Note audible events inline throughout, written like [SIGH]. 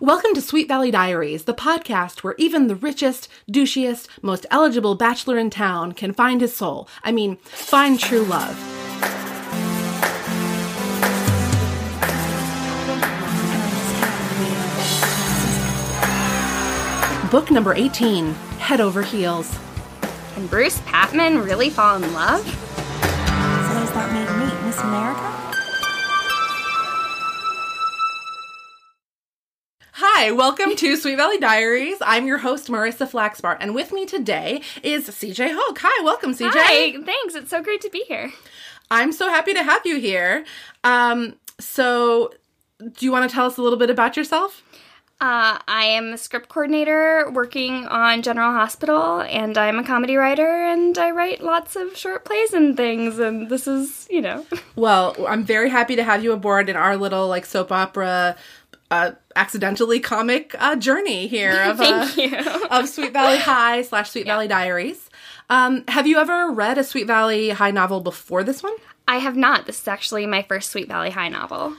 Welcome to Sweet Valley Diaries, the podcast where even the richest, douchiest, most eligible bachelor in town can find his soul. I mean, find true love. Book number 18 Head Over Heels. Can Bruce Patman really fall in love? So does that make me Miss America? Hi, welcome to Sweet Valley Diaries. I'm your host, Marissa Flaxbart, and with me today is CJ Hulk. Hi, welcome, CJ. Hi, thanks. It's so great to be here. I'm so happy to have you here. Um, so, do you want to tell us a little bit about yourself? Uh, I am a script coordinator working on General Hospital, and I'm a comedy writer, and I write lots of short plays and things. And this is, you know, [LAUGHS] Well, I'm very happy to have you aboard in our little like soap opera, uh, accidentally comic uh, journey here [LAUGHS] of uh, [LAUGHS] of Sweet Valley High slash Sweet Valley Diaries. Um, have you ever read a Sweet Valley High novel before this one? I have not. This is actually my first Sweet Valley High novel.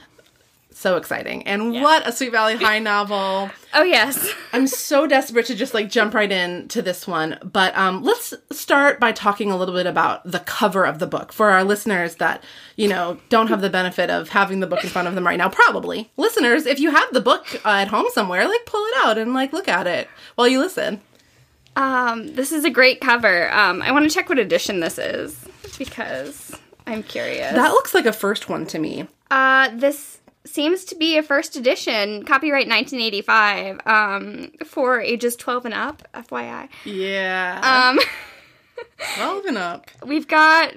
So exciting! And what a Sweet Valley High [LAUGHS] novel! Oh yes. I'm so desperate to just like jump right in to this one. But um, let's start by talking a little bit about the cover of the book for our listeners that, you know, don't have the benefit of having the book in front of them right now. Probably. Listeners, if you have the book uh, at home somewhere, like pull it out and like look at it while you listen. Um, this is a great cover. Um, I want to check what edition this is because I'm curious. That looks like a first one to me. Uh, this seems to be a first edition, copyright 1985, um, for ages 12 and up, FYI. Yeah. Um, [LAUGHS] 12 and up. we've got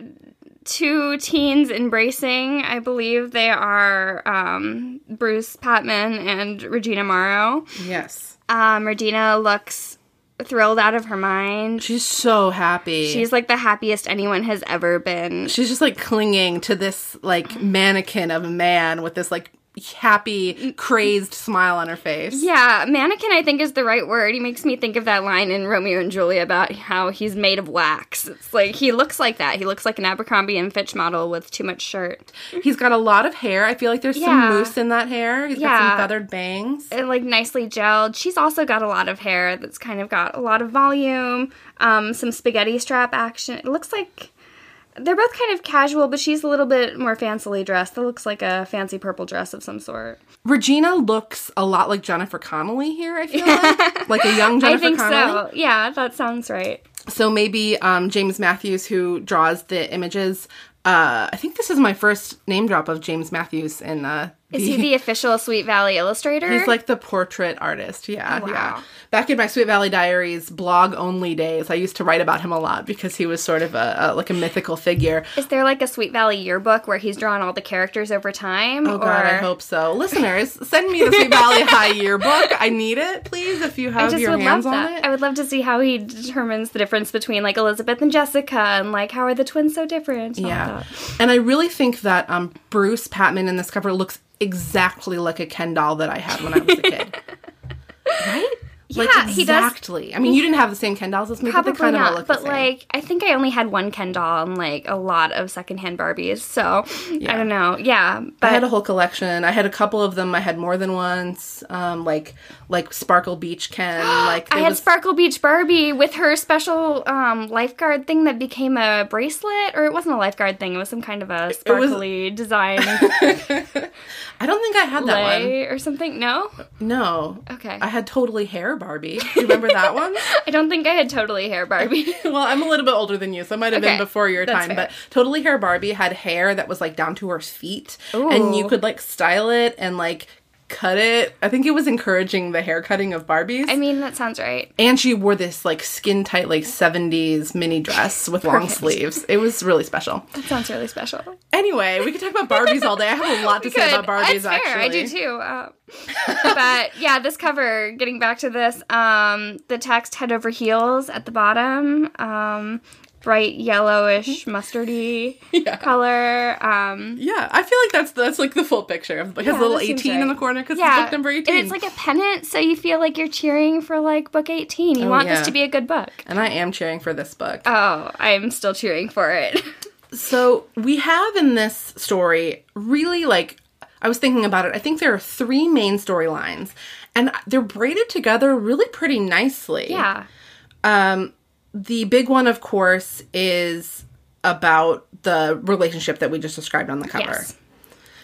two teens embracing. I believe they are um, Bruce Patman and Regina Morrow. Yes. Um, Regina looks thrilled out of her mind. She's so happy. She's like the happiest anyone has ever been. she's just like clinging to this like mannequin of a man with this like happy crazed smile on her face Yeah, mannequin I think is the right word. He makes me think of that line in Romeo and Juliet about how he's made of wax. It's like he looks like that. He looks like an Abercrombie and Fitch model with too much shirt. he's got a lot of hair i feel like there's some Yeah. mousse in that hair He's got Yeah. some feathered bangs And like nicely gelled. She's also got a lot of hair that's kind of got a lot of volume, um, some spaghetti strap action. It looks like they're both kind of casual, but she's a little bit more fancily dressed. That looks like a fancy purple dress of some sort. regina looks a lot like jennifer connelly here i feel like [LAUGHS] like a young jennifer I think connelly so. Yeah, that sounds right. so maybe um, james mathewuse who draws the images uh, i think this is my first name drop of james mathewuse in uh, Is he the official Sweet Valley illustrator? He's like the portrait artist. Yeah, Wow. yeah. Back in my Sweet Valley Diaries blog only days, I used to write about him a lot because he was sort of a, a like a mythical figure. Is there like a Sweet Valley yearbook where he's drawn all the characters over time? Oh God, I hope so. Listeners, send me the Sweet Valley [LAUGHS] High yearbook. I need it, please, if you have your hands on it. I would love to see how he determines the difference between like Elizabeth and Jessica and like how are the twins so different? Yeah. And I really think that um, Bruce Patman in this cover looks exactly like a Ken doll that I had when I was a kid. [LAUGHS] right? Like Yeah, he does. exactly. I mean, you didn't have the same Ken dolls as me, but Probably they kind of all not, look but like I think I only had one Ken doll and like a lot of secondhand Barbies, so I don't know. Yeah, I had a whole collection. I had a couple of them. I had more than once. Um, like like Sparkle Beach Ken. [GASPS] Like I had was- Sparkle Beach Barbie with her special um, lifeguard thing that became a bracelet, or it wasn't a lifeguard thing. It was some kind of a sparkly design [LAUGHS] [LAUGHS] I don't think I had that one. or something. No, No. Okay. I had totally hair Barbie. Do you remember that one? [LAUGHS] I don't think I had totally hair Barbie. [LAUGHS] well, I'm a little bit older than you, so it might have Okay, been before your that's time. fair. But totally hair Barbie had hair that was like down to her feet, and you could like style it and like cut it. I think it was encouraging the hair cutting of Barbies. I mean, that sounds right. and she wore this like skin tight like 70s mini dress [LAUGHS] with long sleeves. It was really special. That sounds really special. Anyway, we could talk about Barbies all day. I have a lot [LAUGHS] to say Good. about Barbies It's fair. actually. I do too. Uh, [LAUGHS] but yeah, this cover. Getting back to this, um, the text head over heels at the bottom. Um, bright yellowish mustardy [LAUGHS] Yeah. color. Um, Yeah, I feel like that's that's like the full picture of like his Yeah, little that seems 18 in the corner because yeah, it's book number 18. and it's like a pennant, so you feel like you're cheering for like book 18. You Oh, want yeah. this to be a good book. and I am cheering for this book. Oh, I'm still cheering for it. [LAUGHS] So we have in this story really like I was thinking about it. I think there are three main storylines. and they're braided together really pretty nicely. Yeah. Um, the big one, of course, is about the relationship that we just described on the cover. Yes.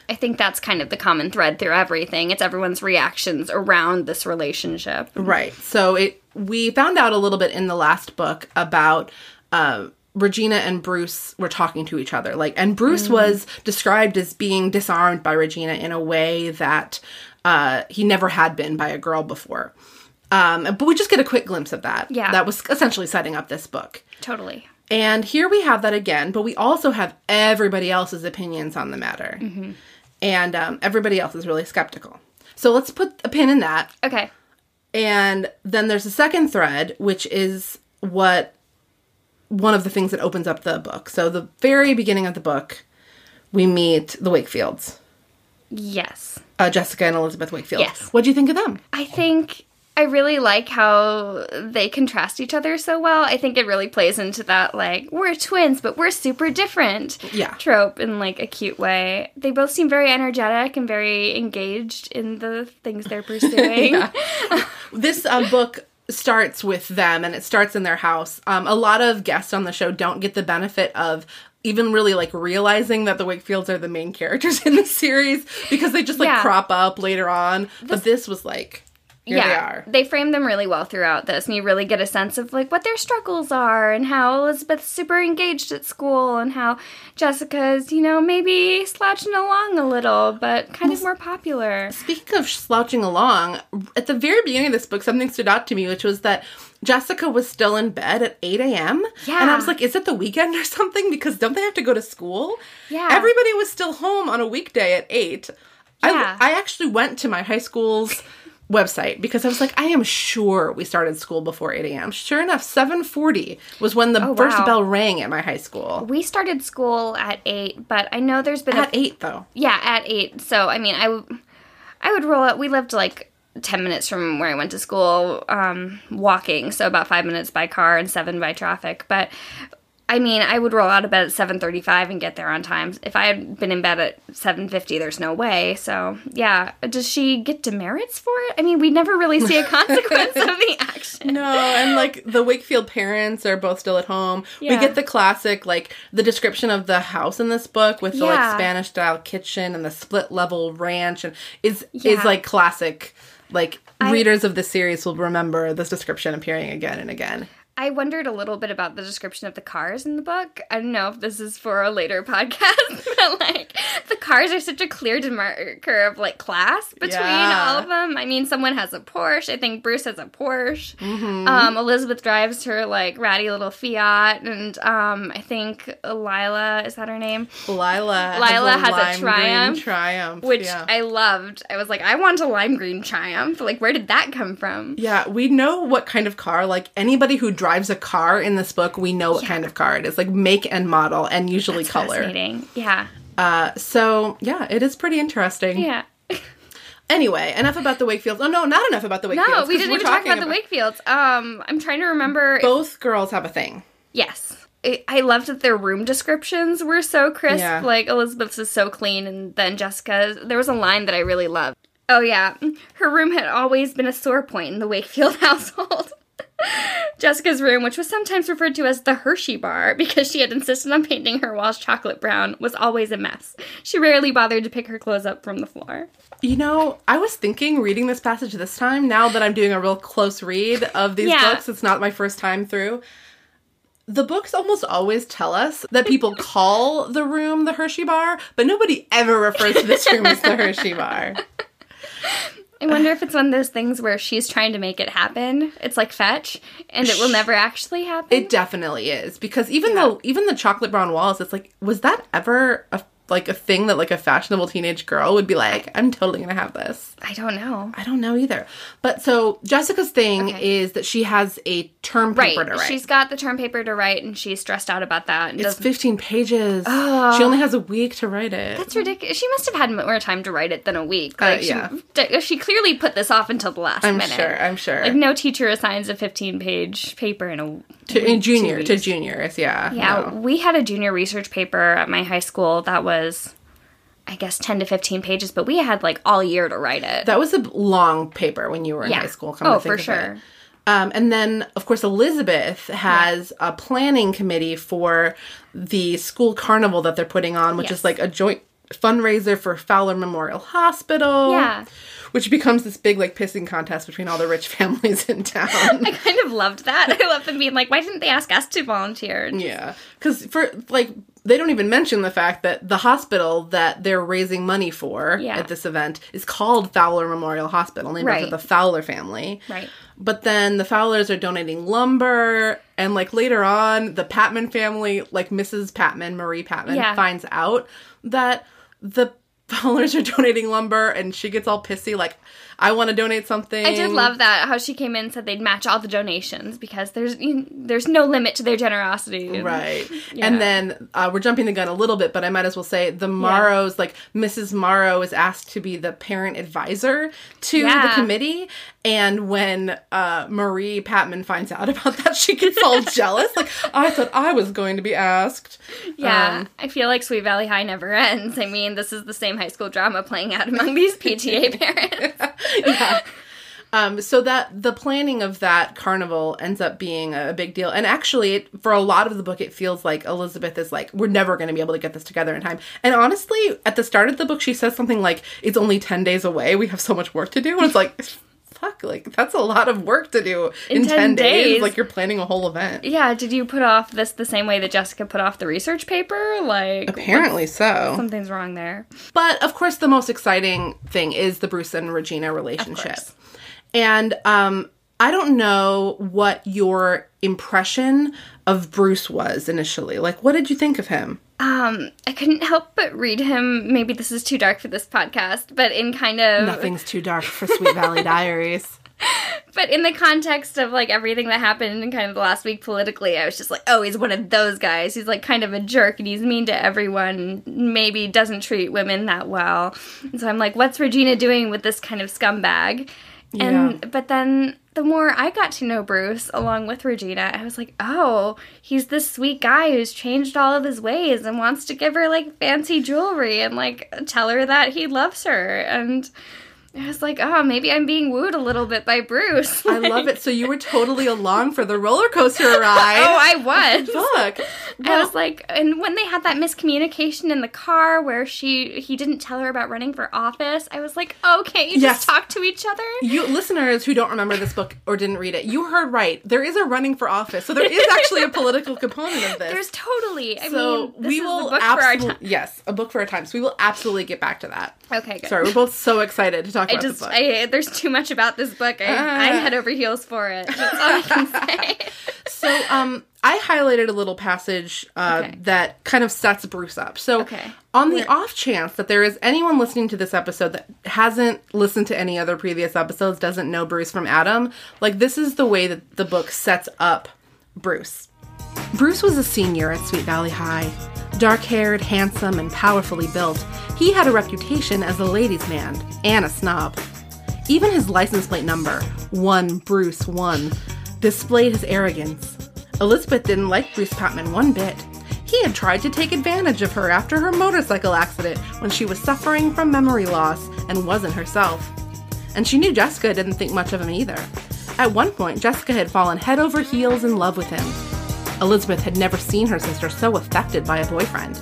I think that's kind of the common thread through everything. It's everyone's reactions around this relationship. Right. So it we found out a little bit in the last book about uh, Regina and Bruce were talking to each other. Like, and Bruce was described as being disarmed by Regina in a way that uh, he never had been by a girl before. Um, but we just get a quick glimpse of that. Yeah. That was essentially setting up this book. Totally. And here we have that again, but we also have everybody else's opinions on the matter. And um, everybody else is really skeptical. So let's put a pin in that. Okay. And then there's a second thread, which is what one of the things that opens up the book. So, the very beginning of the book, we meet the Wakefields, Yes. uh, Jessica and Elizabeth Wakefield. Yes. What do you think of them? I think I really like how they contrast each other so well. I think it really plays into that like we're twins but we're super different Yeah. trope in like a cute way. They both seem very energetic and very engaged in the things they're [LAUGHS] pursuing. This uh, book starts with them and it starts in their house. Um, a lot of guests on the show don't get the benefit of even really like realizing that the Wakefields are the main characters [LAUGHS] in the series because they just like Yeah. crop up later on. but this was like, here they are. They frame them really well throughout this, and you really get a sense of like what their struggles are, and how Elizabeth's super engaged at school, and how Jessica's, you know, maybe slouching along a little, but kind of more popular. Speaking of slouching along, at the very beginning of this book, something stood out to me, which was that Jessica was still in bed at 8 a.m. Yeah. And I was like, is it the weekend or [LAUGHS] something? Because don't they have to go to school? Yeah. Everybody was still home on a weekday at 8. Yeah. I, I actually went to my high school's website because I was like, I am sure we started school before 8 a.m. Sure enough, 740 was when the Oh, first wow. bell rang at my high school. We started school at eight, but I know there's been At a 8, though. yeah at eight. So I mean, I I would roll up. We lived like. 10 minutes from where I went to school, um, walking, so about five minutes by car and seven by traffic. But I mean, I would roll out of bed at 7:35 and get there on time. If I had been in bed at 7:50, there's no way. So, yeah, does she get demerits for it? I mean, we never really see a [LAUGHS] consequence of the action. No, and like the Wakefield parents are both still at home. We get the classic, like the description of the house in this book with the like Spanish style kitchen and the split level ranch, and is Yeah. is like classic. Like I- readers of the series will remember this description appearing again and again. I wondered a little bit about the description of the cars in the book. I don't know if this is for a later [LAUGHS] podcast, [LAUGHS] but like the cars are such a clear demarker of like class between Yeah. all of them. I mean, someone has a Porsche. I think Bruce has a Porsche. Mm-hmm. Um, Elizabeth drives her like ratty little Fiat, and um, I think Lila is that her name? Lila, Lila has a, has a Triumph, Triumph, Which yeah. I loved. I was like, I want a lime green Triumph. Like, where did that come from? Yeah, we know what kind of car, like anybody who drives a car in this book, we know what kind of car it is, like make and model and usually color. Fascinating. Yeah. Uh, so yeah, it is pretty interesting. Yeah. Anyway, enough about the Wakefields. Oh no, not enough about the Wakefields. No, we didn't even talk talking about the Wakefields. Um, I'm trying to remember. Both girls have a thing. yes. I I loved that their room descriptions were so crisp. Yeah. Like Elizabeth's is so clean, and then Jessica's. There was a line that I really loved. Oh yeah, her room had always been a sore point in the Wakefield [LAUGHS] household. Jessica's room, which was sometimes referred to as the Hershey bar because she had insisted on painting her walls chocolate brown, was always a mess. She rarely bothered to pick her clothes up from the floor. You know, I was thinking reading this passage this time, now that I'm doing a real close read of these Yeah. books, it's not my first time through. The books almost always tell us that people [LAUGHS] call the room the Hershey bar, but nobody ever refers to this room as the Hershey bar. [LAUGHS] I wonder if it's one of those things where she's trying to make it happen. It's like fetch, and it will never actually happen. It definitely is because even though even the chocolate brown walls, it's like, was that ever a like a thing that like a fashionable teenage girl would be like? I'm totally gonna have this. I don't know. I don't know either. But so Jessica's thing Okay. is that she has a term Right. paper to write. She's got the term paper to write, and she's stressed out about that. And it's doesn't- 15 pages. Oh. She only has a week to write it. That's ridiculous. She must have had more time to write it than a week. Uh, yeah. she, she clearly put this off until the last minute. I'm sure. I'm sure. Like no teacher assigns a 15 page paper in a to, in junior to juniors, yeah. Yeah, no. we had a junior research paper at my high school that was I guess 10 to 15 pages, but we had like all year to write it. That was a long paper when you were in Yeah. high school. Come Oh, to think for of it. Um, and then, of course, Elizabeth has a planning committee for the school carnival that they're putting on, which Yes. is like a joint fundraiser for Fowler Memorial Hospital. Yeah. Which becomes this big, like, pissing contest between all the rich [LAUGHS] families in town. I kind of loved that. I love them being like, why didn't they ask us to volunteer? Yeah, because for like they don't even mention the fact that the hospital that they're raising money for Yeah. at this event is called Fowler Memorial Hospital, named after the Fowler family. Right. But then the Fowlers are donating lumber, and like later on, the Patman family, like Mrs. Patman, Marie Patman, Yeah. finds out that the [LAUGHS] Fowlers are donating lumber, and she gets all pissy, like, I want to donate something. I did love that how she came in and said they'd match all the donations because there's you there's no limit to their generosity. And- Right. Yeah. And then uh, we're jumping the gun a little bit, but I might as well say the Morrows, like Mrs. Morrow is asked to be the parent advisor to the committee. And when uh, Marie Patman finds out [LAUGHS] about that, she gets all [LAUGHS] jealous. Like, I thought I was going to be asked. Yeah, Um, I feel like Sweet Valley High never ends. I mean, this is the same high school drama playing out among these [LAUGHS] PTA parents. [LAUGHS] yeah. Um, so that the planning of that carnival ends up being a big deal, and actually, it, for a lot of the book, it feels like Elizabeth is like, "We're never going to be able to get this together in time." And honestly, at the start of the book, she says something like, "It's only ten days away. We have so much work to do," and it's like, "Fuck!" Like that's a lot of work to do in, In 10 ten, days. days. Like you're planning a whole event. yeah, did you put off this the same way that Jessica put off the research paper? Like, Apparently so. something's wrong there. But of course, the most exciting thing is the Bruce and Regina relationship. And um, I don't know what your impression of Bruce was initially. Like, what did you think of him? Um, I couldn't help but read him. Maybe this is too dark for this podcast, but in kind of Nothing's too dark for Sweet Valley [LAUGHS] Diaries. But in the context of like everything that happened in kind of the last week politically, I was just like, oh, he's one of those guys. He's like kind of a jerk and he's mean to everyone, maybe doesn't treat women that well. And so I'm like, what's Regina doing with this kind of scumbag? And but then the more I got to know Bruce along with Regina, I was like, oh, he's this sweet guy who's changed all of his ways and wants to give her like fancy jewelry and like tell her that he loves her. And I was like, oh, maybe I'm being wooed a little bit by Bruce. I love it. So you were totally along for the roller coaster [LAUGHS] ride. Oh, I was. Fuck. I was like, and when they had that miscommunication in the car where she he didn't tell her about running for office, I was like, okay, you Yes. just talk to each other. You listeners who don't remember this book or didn't read it, you heard right. There is a running for office, so there is actually a political [LAUGHS] component of this. There's totally. I so mean, we will the book for our absolutely yes, a book for our time. So we will absolutely get back to that. Okay, good. Sorry, we're both so excited to talk I about just. I there's too much about this book. I, I'm head over heels for it. That's all I can [LAUGHS] say. So, um, I highlighted a little passage uh, Okay. that kind of sets Bruce up. So, Okay. on the off chance that there is anyone listening to this episode that hasn't listened to any other previous episodes, doesn't know Bruce from Adam, like this is the way that the book sets up Bruce. Bruce was a senior at Sweet Valley High. Dark haired, handsome, and powerfully built, he had a reputation as a ladies' man and a snob. Even his license plate number, 1 Bruce 1, displayed his arrogance. Elizabeth didn't like Bruce Patman one bit. He had tried to take advantage of her after her motorcycle accident when she was suffering from memory loss and wasn't herself. And she knew Jessica didn't think much of him either. At one point, Jessica had fallen head over heels in love with him. Elizabeth had never seen her sister so affected by a boyfriend.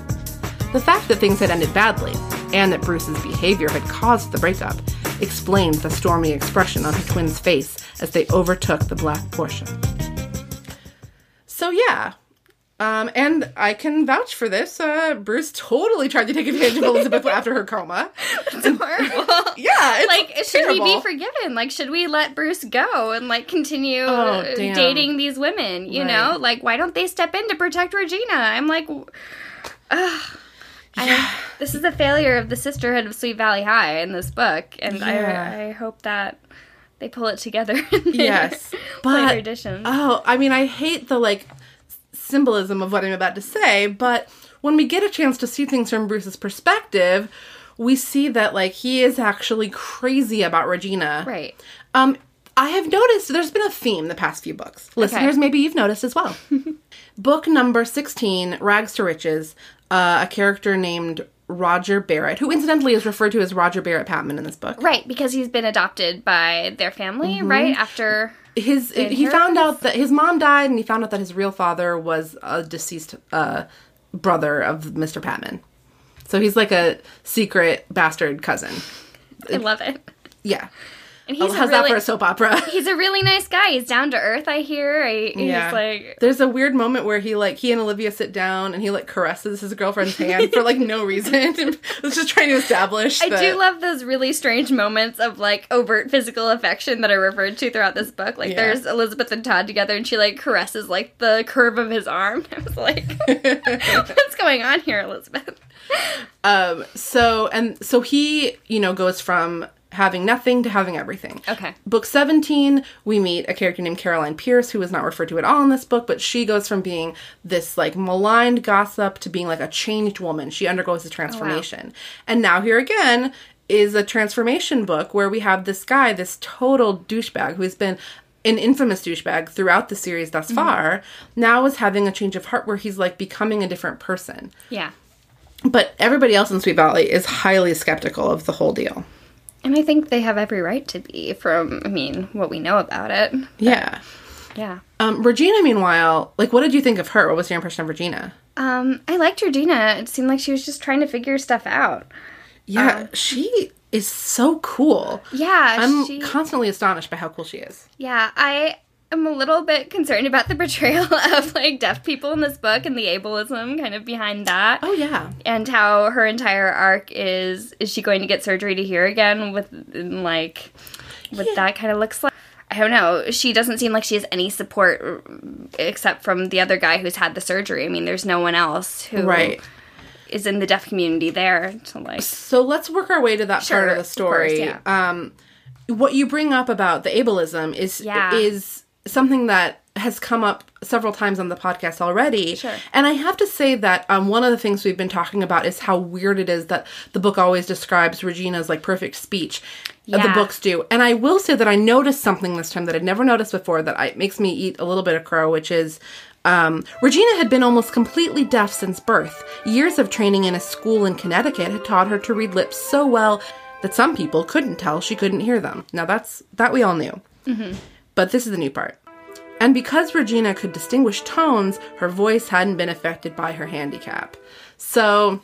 The fact that things had ended badly, and that Bruce's behavior had caused the breakup, explained the stormy expression on her twin's face as they overtook the black Porsche. So, yeah. Um, and I can vouch for this. Uh, Bruce totally tried to take advantage of Elizabeth after her coma. [LAUGHS] Horrible. [LAUGHS] Yeah, it's like should we be. Forgiven like should we let bruce go and like continue Oh, dating these women you know like why don't they step in to protect regina i'm like ugh. I, this is a failure of the sisterhood of sweet valley high in this book and Yeah. I, I hope that they pull it together [LAUGHS] in Yes, but oh, I mean, I hate the like symbolism of what I'm about to say, but when we get a chance to see things from Bruce's perspective, we see that like he is actually crazy about Regina. right Um, I have noticed there's been a theme the past few books. Listeners, maybe you've noticed as well. [LAUGHS] Book number 16, Rags to Riches, uh, a character named Roger Barrett, who incidentally is referred to as Roger Barrett Patman in this book. Right, because he's been adopted by their family, Mm-hmm. right? After His he found out that his mom died, and he found out that his real father was a deceased uh, brother of Mr. Patman. So he's like a secret bastard cousin. I love it. Yeah. And Oh, he's how's a really, that for a soap opera? [LAUGHS] he's a really nice guy. He's down to earth, I hear. I, he's Yeah. like There's a weird moment where he like he and Olivia sit down and he like caresses his girlfriend's hand for like no reason. [LAUGHS] [LAUGHS] it's just trying to establish. I that, do love those really strange moments of like overt physical affection that are referred to throughout this book. Like Yeah. there's Elizabeth and Todd together and she like caresses like the curve of his arm. I was like, what's going on here, Elizabeth? Um. So and so he you know goes from having nothing to having everything. Okay. Book 17, we meet a character named Caroline Pearce, who is not referred to at all in this book, but she goes from being this like maligned gossip to being like a changed woman. She undergoes a oh, transformation. And now here again is a transformation book where we have this guy, this total douchebag who's been an infamous douchebag throughout the series thus mm-hmm. far, now is having a change of heart where he's like becoming a different person. Yeah. But everybody else in Sweet Valley is highly skeptical of the whole deal. And I think they have every right to be from, I mean, what we know about it. Yeah. Yeah. Um, Regina, meanwhile, like, what did you think of her? What was your impression of Regina? Um, I liked Regina. It seemed like she was just trying to figure stuff out. Yeah, she is so cool. Yeah, I'm she, constantly astonished by how cool she is. yeah, I am a little bit concerned about the [LAUGHS] portrayal of like deaf people in this book and the ableism kind of behind that. Oh yeah, and how her entire arc is is she going to get surgery to hear again with like what that kind of looks like i don't know she doesn't seem like she has any support except from the other guy who's had the surgery i mean there's no one else who right. is in the deaf community there to like So let's work our way to that Sure, part of the of story. course, Um, what you bring up about the ableism is Yeah. is something that has come up several times on the podcast already. Sure. And I have to say that um, one of the things we've been talking about is how weird it is that the book always describes Regina's like perfect speech. uh, The books do. And I will say that I noticed something this time that I'd never noticed before that I, makes me eat a little bit of crow, which is um, Regina had been almost completely deaf since birth. Years of training in a school in Connecticut had taught her to read lips so well that some people couldn't tell she couldn't hear them. Now that's that we all knew. But this is the new part. And because Regina could distinguish tones, her voice hadn't been affected by her handicap. So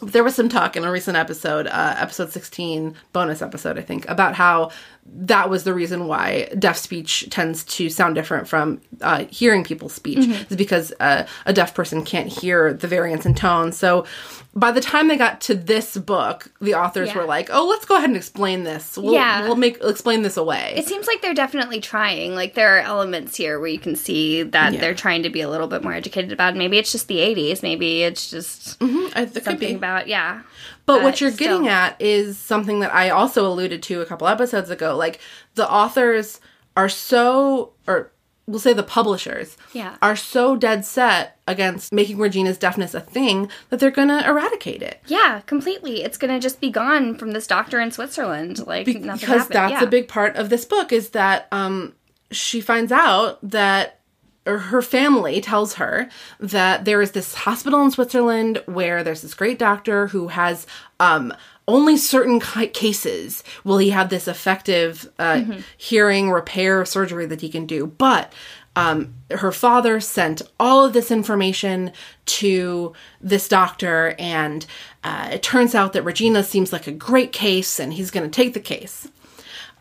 there was some talk in a recent episode, uh, episode 16, bonus episode, I think, about how that was the reason why deaf speech tends to sound different from uh, hearing people's speech, is because uh, a deaf person can't hear the variance in tone. So by the time they got to this book, the authors Yeah. were like, "Oh, let's go ahead and explain this. We'll, Yeah. we'll make explain this away." it seems like they're definitely trying like there are elements here where you can see that Yeah. they're trying to be a little bit more educated about it. maybe it's just the 80s maybe it's just mm-hmm. I, there could something about yeah But But what you're getting at is something that I also alluded to a couple episodes ago. Like the authors are so, or we'll say the publishers, Yeah. are so dead set against making Regina's deafness a thing that they're gonna eradicate it. Yeah, completely. It's gonna just be gone from this doctor in Switzerland. Like nothing because that's yeah. a big part of this book is that um she finds out that or her family tells her that there is this hospital in Switzerland where there's this great doctor who has um only certain ki- cases will he have this effective uh, Mm-hmm. hearing repair surgery that he can do but um, her father sent all of this information to this doctor, and uh, it turns out that Regina seems like a great case, and he's going to take the case.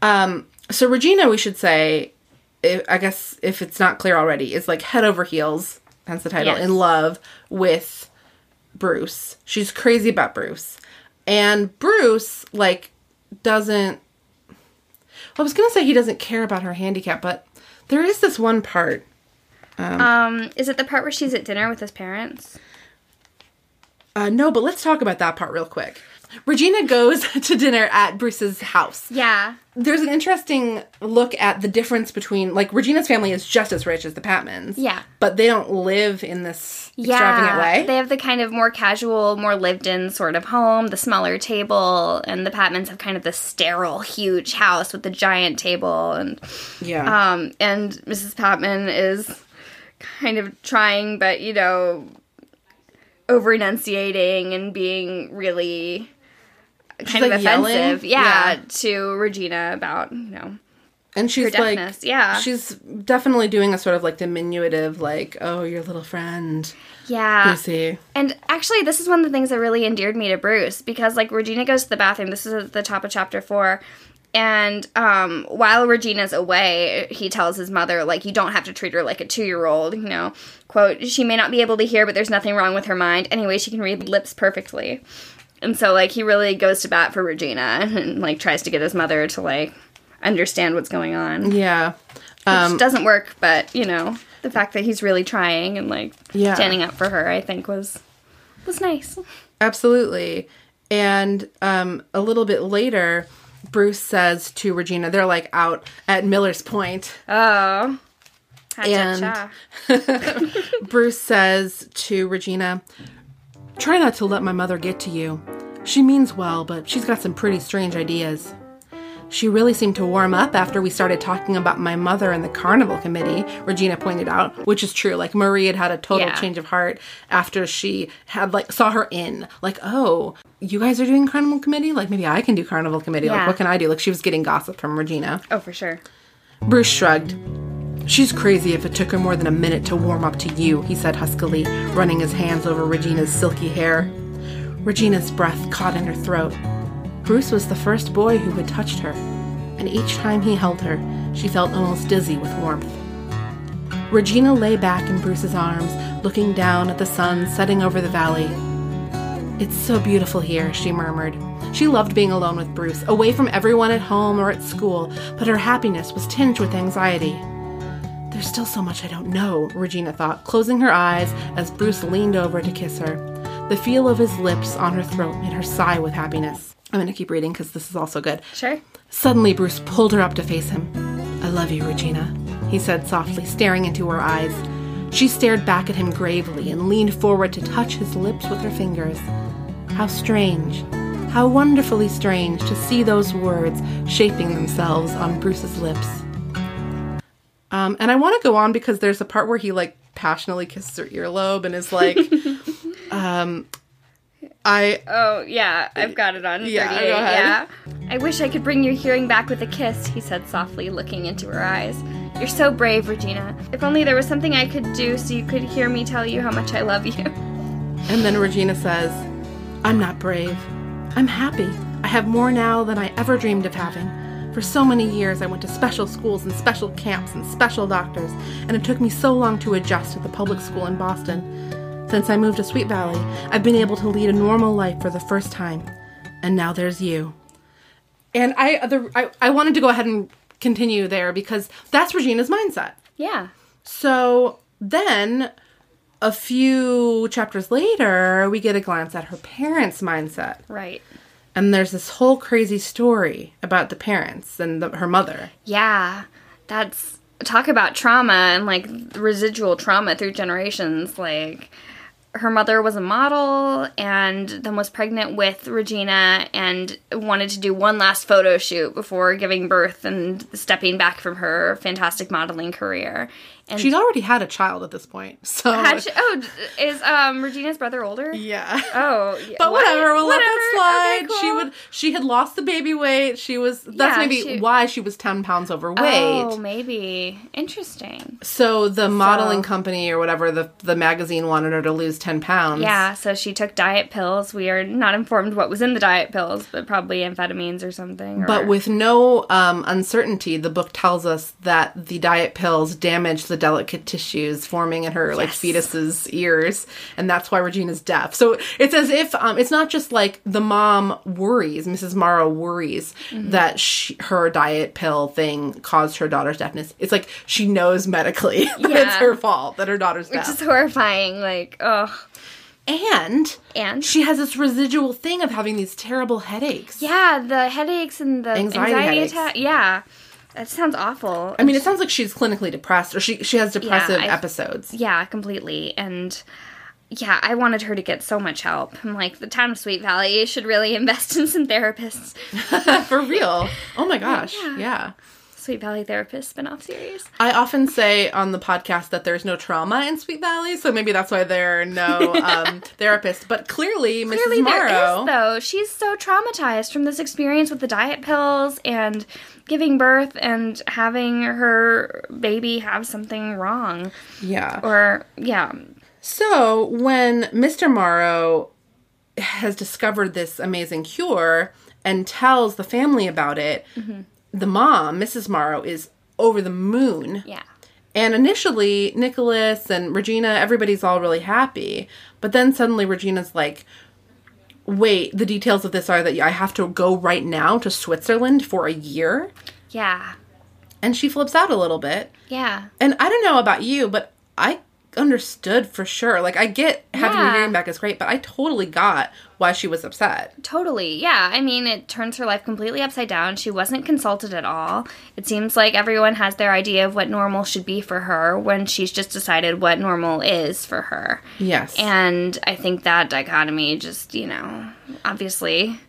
Um, so Regina, we should say, i I guess if it's not clear already, is like head over heels, hence the title, Yes. in love with Bruce. She's crazy about Bruce, and Bruce like doesn't. I was gonna say he doesn't care about her handicap, but there is this one part. Um, is it the part where she's at dinner with his parents? Uh, no, but let's talk about that part real quick. Regina goes [LAUGHS] to dinner at Bruce's house. Yeah. There's an interesting look at the difference between, like, Regina's family is just as rich as the Patmans. Yeah. But they don't live in this yeah, extravagant way. They have the kind of more casual, more lived in sort of home, the smaller table, and the Patmans have kind of the sterile, huge house with the giant table and yeah. um and Mrs. Patman is kind of trying but you know over enunciating and being really kind like, of offensive. Yeah, Yeah. to Regina about, you know. And she's like, yeah. she's definitely doing a sort of like diminutive, like, oh, your little friend, Yeah. Lucy. And actually, this is one of the things that really endeared me to Bruce because, like, Regina goes to the bathroom. This is at the top of chapter four. And um, while Regina's away, he tells his mother, like, you don't have to treat her like a two year old, you know. Quote, she may not be able to hear, but there's nothing wrong with her mind. Anyway, she can read lips perfectly. And so, like, he really goes to bat for Regina and, like, tries to get his mother to, like, understand what's going on. Yeah. Which doesn't work, but, you know, the fact that he's really trying and, like, Yeah. standing up for her, I think, was was nice. Absolutely. And um, a little bit later, Bruce says to Regina, they're like out at Miller's Point. Oh. And [LAUGHS] Bruce says to Regina, Try not to let my mother get to you. She means well, but she's got some pretty strange ideas. She really seemed to warm up after we started talking about my mother and the carnival committee, Regina pointed out, which is true. Like Marie had had a total Yeah. change of heart after she had like saw her in. Like, oh, you guys are doing carnival committee? Like maybe I can do carnival committee. Like what can I do? Like she was getting gossip from Regina. oh, for sure. Bruce shrugged. She's crazy if it took her more than a minute to warm up to you, he said huskily, running his hands over Regina's silky hair. Regina's breath caught in her throat. Bruce was the first boy who had touched her, and each time he held her, she felt almost dizzy with warmth. Regina lay back in Bruce's arms, looking down at the sun setting over the valley. It's so beautiful here, she murmured. She loved being alone with Bruce, away from everyone at home or at school, but her happiness was tinged with anxiety. There's still so much I don't know, Regina thought, closing her eyes as Bruce leaned over to kiss her. The feel of his lips on her throat made her sigh with happiness. I'm going to keep reading because this is also good. Sure. Suddenly, Bruce pulled her up to face him. I love you, Regina, he said softly, staring into her eyes. She stared back at him gravely and leaned forward to touch his lips with her fingers. How strange, how wonderfully strange to see those words shaping themselves on Bruce's lips. Um, and I want to go on because there's a part where he like passionately kisses her earlobe and is like, [LAUGHS] um, I Oh, yeah, I've got it on Yeah, 38. go ahead. Yeah. I wish I could bring your hearing back with a kiss, he said softly, looking into her eyes. You're so brave, Regina. If only there was something I could do so you could hear me tell you how much I love you. And then Regina says, I'm not brave. I'm happy. I have more now than I ever dreamed of having. For so many years, I went to special schools and special camps and special doctors, and it took me so long to adjust to the public school in Boston. Since I moved to Sweet Valley, I've been able to lead a normal life for the first time. And now there's you. And I, the, I, I wanted to go ahead and continue there because that's Regina's mindset. yeah. So then, a few chapters later, we get a glance at her parents' mindset. Right. And there's this whole crazy story about the parents and the, her mother. Yeah. That's talk about trauma and like residual trauma through generations. Like her mother was a model and then was pregnant with Regina and wanted to do one last photo shoot before giving birth and stepping back from her fantastic modeling career. And She'd already had a child at this point. [LAUGHS] So, had she, oh, is um Regina's brother older? yeah. Oh, [LAUGHS] yeah. But what? whatever, we'll let that slide. Okay, She would. She had lost the baby weight. She was. That's Yeah, maybe she- why she was ten pounds overweight. Oh, maybe interesting. So the modeling company or whatever the the magazine wanted her to lose ten pounds. Yeah, so she took diet pills. We are not informed what was in the diet pills, but probably amphetamines or something. Or, But with no um, uncertainty, the book tells us that the diet pills damaged the delicate tissues forming in her like fetus's ears, and that's why Regina's deaf. So it's as if um, it's not just like the mom worries, Mrs. Morrow worries Mm-hmm. that she, her diet pill thing caused her daughter's deafness. It's like she knows medically [LAUGHS] that it's her fault that her daughter's deaf, which is horrifying. Like, oh, and and she has this residual thing of having these terrible headaches. yeah, the headaches and the Anxiety anxiety, attack. Yeah, that sounds awful. I mean, it sounds like she's clinically depressed, or she she has depressive I- episodes. yeah, completely. And yeah, I wanted her to get so much help. I'm like, the town of Sweet Valley should really [LAUGHS] invest in some therapists. [LAUGHS] For real. Oh my [LAUGHS] gosh. Yeah. Sweet Valley Therapist spinoff series. I often say on the podcast that there's no trauma in Sweet Valley, so maybe that's why there are no [LAUGHS] um, therapists. But clearly, Clearly Mrs. Morrow. is though. She's so traumatized from this experience with the diet pills and giving birth and having her baby have something wrong. yeah. Or yeah. So when Mr. Morrow has discovered this amazing cure and tells the family about it, the mom, Mrs. Morrow, is over the moon. Yeah. And initially, Nicholas and Regina, everybody's all really happy. But then suddenly, Regina's like, wait, the details of this are that I have to go right now to Switzerland for a year? Yeah. And she flips out a little bit. Yeah. And I don't know about you, but I understood for sure. Like, I get having your Yeah. hearing back is great, but I totally got why she was upset. Totally. Yeah. I mean, it turns her life completely upside down. She wasn't consulted at all. It seems like everyone has their idea of what normal should be for her when she's just decided what normal is for her. Yes. And I think that dichotomy just, you know, obviously.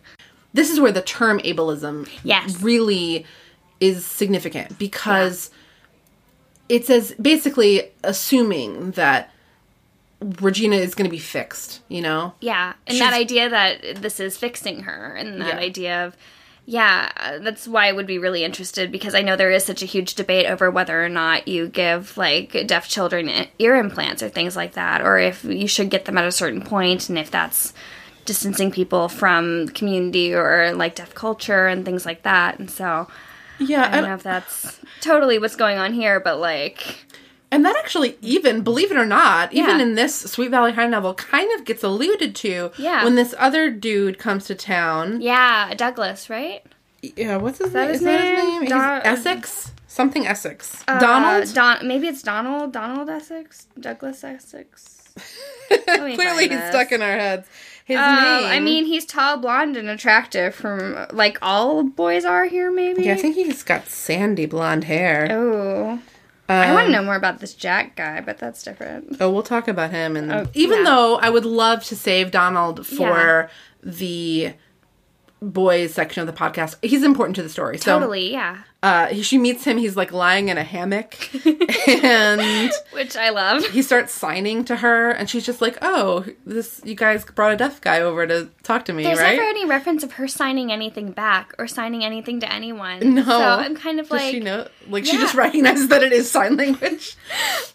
this is where the term ableism Yes. really is significant because it's as basically assuming that Regina is going to be fixed, you know? Yeah. And She's- that idea that this is fixing her and that Yeah. idea of, yeah, that's why I would be really interested because I know there is such a huge debate over whether or not you give like deaf children ear implants or things like that, or if you should get them at a certain point and if that's distancing people from community or like deaf culture and things like that. And so Yeah, I don't and, know if that's totally what's going on here, but like, and that actually even believe it or not, even Yeah. in this Sweet Valley High novel kind of gets alluded to Yeah. when this other dude comes to town. yeah, Douglas, right? Yeah, what's his that name? his Is that his name? name? Don- Essex? Something Essex. Uh, Donald? Don. Maybe it's Donald. Donald Essex. Douglas Essex. [LAUGHS] Clearly he's stuck in our heads. His Oh, name. I mean, he's tall, blonde, and attractive. From like all boys are here, maybe. Yeah, I think he's got sandy blonde hair. Oh, I want to Um, know more about this Jack guy, but that's different. Oh, we'll talk about him. And Oh, even yeah. though I would love to save Donald for the boys section of the podcast, he's important to the story. So, Totally, yeah. Uh, she meets him. He's like lying in a hammock, [LAUGHS] and Which I love. he starts signing to her, and she's just like, "Oh, this you guys brought a deaf guy over to talk to me, There's right?" never any reference of her signing anything back or signing anything to anyone. no, So I'm kind of Does like, she know? Like she just recognizes that it is sign language.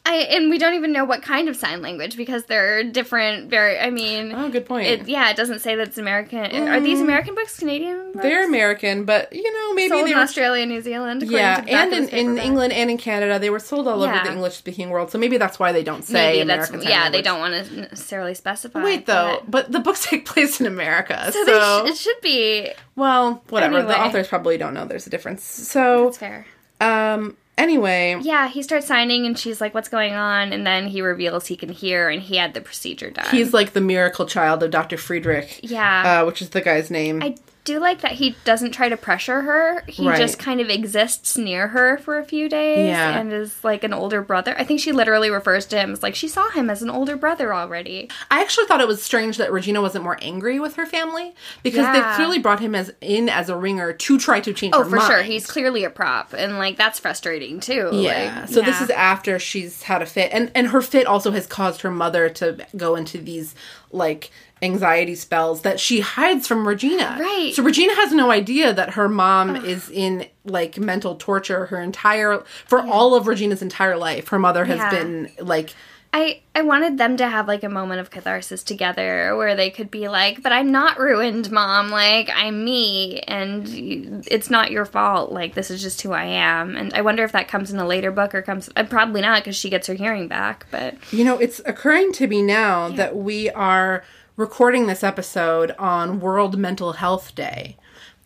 I and we don't even know what kind of sign language because they're different. Very, I mean, Oh, good point. It, yeah, it doesn't say that it's American. Are these American books? Canadian? Books? They're American, but you know maybe sold they in were Australia, New Zealand. Yeah, and in, in. England and in Canada, they were sold all over the English speaking world. So maybe that's why they don't say Maybe American Sign yeah. They don't want to necessarily specify. Wait though, but- but the books [LAUGHS] take place in America, so, so, sh- it should be. well, whatever. Anyway. The authors probably don't know there's a difference. So, That's fair. um, anyway, Yeah, he starts signing, and she's like, "What's going on?" And then he reveals he can hear, and he had the procedure done. he's like the miracle child of Dr. Friedrich, yeah. uh, which is the guy's name. I do like that he doesn't try to pressure her. He Right. just kind of exists near her for a few days Yeah. and is like an older brother. I think she literally refers to him as like she saw him as an older brother already. I actually thought it was strange that Regina wasn't more angry with her family because Yeah. they clearly brought him as in as a ringer to try to change Oh, for sure. He's clearly a prop and like that's frustrating too. Yeah. Like, so this is after she's had a fit, and and her fit also has caused her mother to go into these like anxiety spells that she hides from Regina. Right. So Regina has no idea that her mom is in like mental torture her entire for all of Regina's entire life. Her mother has Yeah. been like I I wanted them to have like a moment of catharsis together where they could be like, "But I'm not ruined, mom. Like I'm me, and you, it's not your fault. Like this is just who I am." And I wonder if that comes in a later book or comes. Uh, probably not because she gets her hearing back. But You know, it's occurring to me now that we are recording this episode on World Mental Health Day.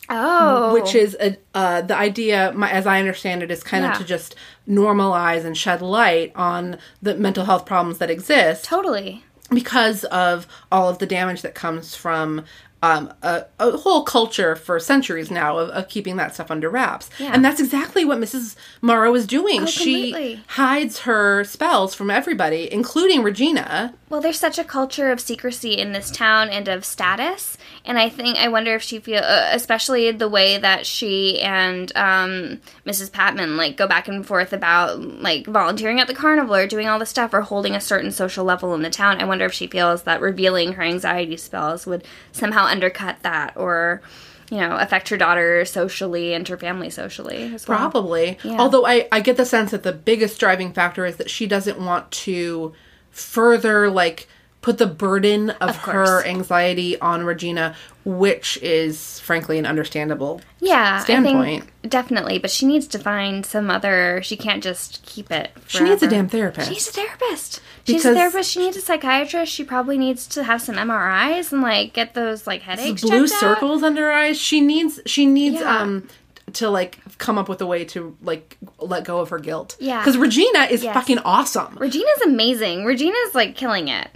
oh, which is a, uh, the idea, my, as I understand it, is kind Yeah. of to just normalize and shed light on the mental health problems that exist totally because of all of the damage that comes from um, a, a whole culture for centuries now of, of keeping that stuff under wraps. Yeah. And that's exactly what Mrs. Morrow is doing. Oh, she completely. hides her spells from everybody, including Regina. Well, there's such a culture of secrecy in this town and of status, and I think I wonder if she feels, uh, especially the way that she and um, Mrs. Patman like go back and forth about like volunteering at the carnival or doing all this stuff or holding a certain social level in the town. I wonder if she feels that revealing her anxiety spells would somehow undercut that or. You know, affect her daughter socially and her family socially as well. Probably. Yeah. Although I, I get the sense that the biggest driving factor is that she doesn't want to further like put the burden of, Of her anxiety on Regina, which is frankly an understandable yeah, standpoint. Definitely, but she needs to find some other. She can't just keep it. She needs a damn therapist. She needs a therapist. She's Because- a therapist. She needs a psychiatrist. She probably needs to have some MRIs and like get those like headaches. blue checked out. circles under her eyes. She needs she needs Yeah. um to like come up with a way to like let go of her guilt. Yeah. Because Regina is Yes. fucking awesome. Regina's amazing. Regina's like killing it.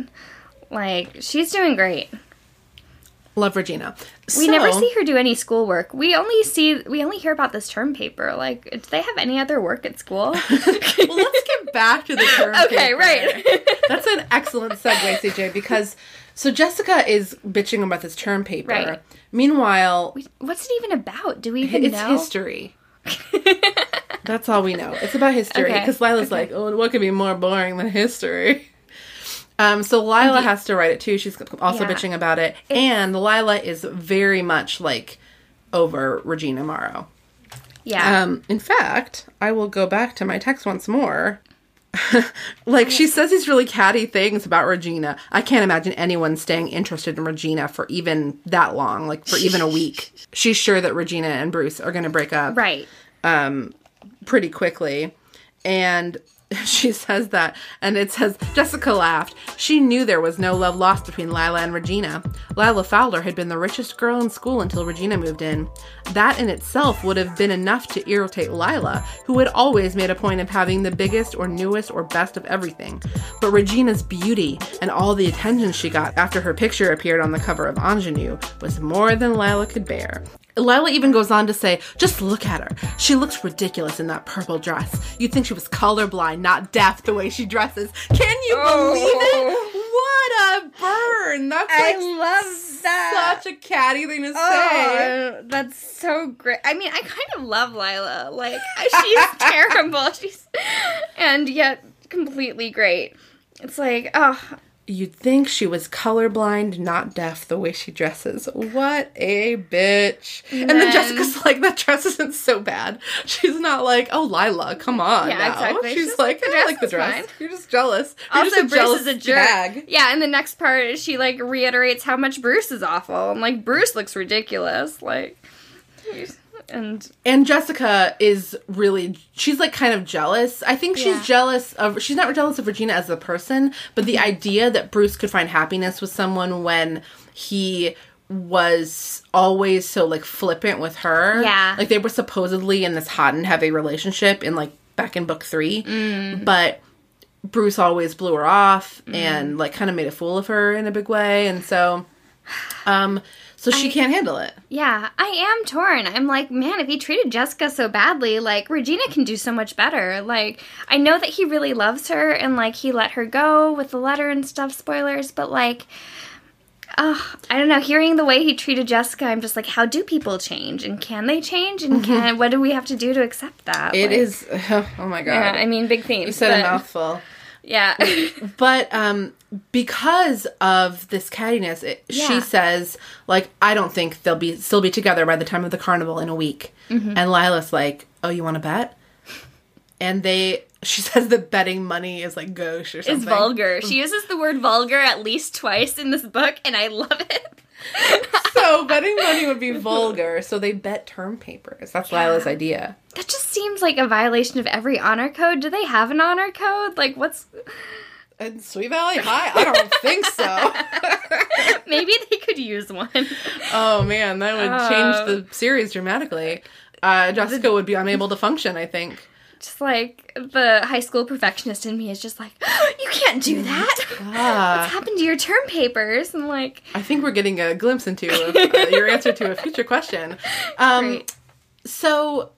Like she's doing great. Love Regina. We never see her do any schoolwork. We only see we only hear about this term paper. Like, do they have any other work at school? [LAUGHS] Well, let's get back to the [LAUGHS] term. Paper. Okay, paper. right. [LAUGHS] That's an excellent segue, CJ, because so Jessica is bitching about this term paper. Right. Meanwhile, What's it even about? Do we even it's know? It's history. That's all we know. It's about history Okay, because Lila's okay. like, oh, what could be more boring than history? Um, so Lila has to write it too. She's also Yeah. bitching about it, and Lila is very much like over Regina Morrow. Yeah. Um, in fact, I will go back to my text once more. [LAUGHS] like she says these really catty things about Regina. I can't imagine anyone staying interested in Regina for even that long, like for even a week. [LAUGHS] She's sure that Regina and Bruce are going to break up right. Um pretty quickly. And [LAUGHS] she says that, and it says Jessica laughed. She knew there was no love lost between Lila and Regina. Lila Fowler had been the richest girl in school until Regina moved in. That in itself would have been enough to irritate Lila, who had always made a point of having the biggest or newest or best of everything. But Regina's beauty and all the attention she got after her picture appeared on the cover of Ingenue was more than Lila could bear. Lila even goes on to say, just look at her. She looks ridiculous in that purple dress. You'd think she was colorblind, not deaf the way she dresses. Can you oh. believe it? What a burn! That's like love that. such a catty thing to oh, say. Oh, that's so great. I mean, I kind of love Lila. Like, she's [LAUGHS] terrible. She's and yet completely great. It's like, oh, You'd think she was colorblind, not deaf the way she dresses. What a bitch. And then then- Jessica's [LAUGHS] like, that dress isn't so bad. She's not like, oh, Lila, come on. Yeah, now." exactly. She's, She's like, like, "The I dress like the dress. fine." You're just jealous. You're also just a Bruce jealous is a jerk. bag. Yeah, and the next part, she like reiterates how much Bruce is awful. and like, Bruce looks ridiculous. Like, he's- and And Jessica is really she's like kind of jealous. I think she's jealous of she's not jealous of Regina as a person, but the idea that Bruce could find happiness with someone when he was always so like flippant with her. Yeah. Like they were supposedly in this hot and heavy relationship in like back in book 3. Mm. But Bruce always blew her off Mm. and like kind of made a fool of her in a big way and so um so she can't handle it. Yeah, I am torn. I'm like, man, if he treated Jessica so badly, like Regina can do so much better. Like, I know that he really loves her and like he let her go with the letter and stuff, spoilers, but like uh, I don't know. Hearing the way he treated Jessica, I'm just like, how do people change, and can they change, and [LAUGHS] can what do we have to do to accept that? It Like, is [SIGHS] oh my god. Yeah, I mean, big theme. You said a mouthful. Yeah, [LAUGHS] But um because of this cattiness, it, Yeah. she says like I don't think they'll be still be together by the time of the carnival in a week. Mm-hmm. And Lila's like, "Oh, you want to bet?" And they she [LAUGHS] says that betting money is like gauche or something. It's vulgar. She uses the word vulgar at least twice in this book, and I love it. So betting money would be vulgar, so they bet term papers. That's Lila's idea. That just seems like a violation of every honor code. Do they have an honor code? Like, what's. In Sweet Valley High, I don't think so. [LAUGHS] Maybe they could use one. Oh man, that would Uh, change the series dramatically. Uh, Jessica would be unable to function. I think. Just like the high school perfectionist in me is just like, [GASPS] You can't do that. Ah. What's happened to your term papers? I'm like, I think we're getting a glimpse into [LAUGHS] uh, your answer to a future question. Um, great. so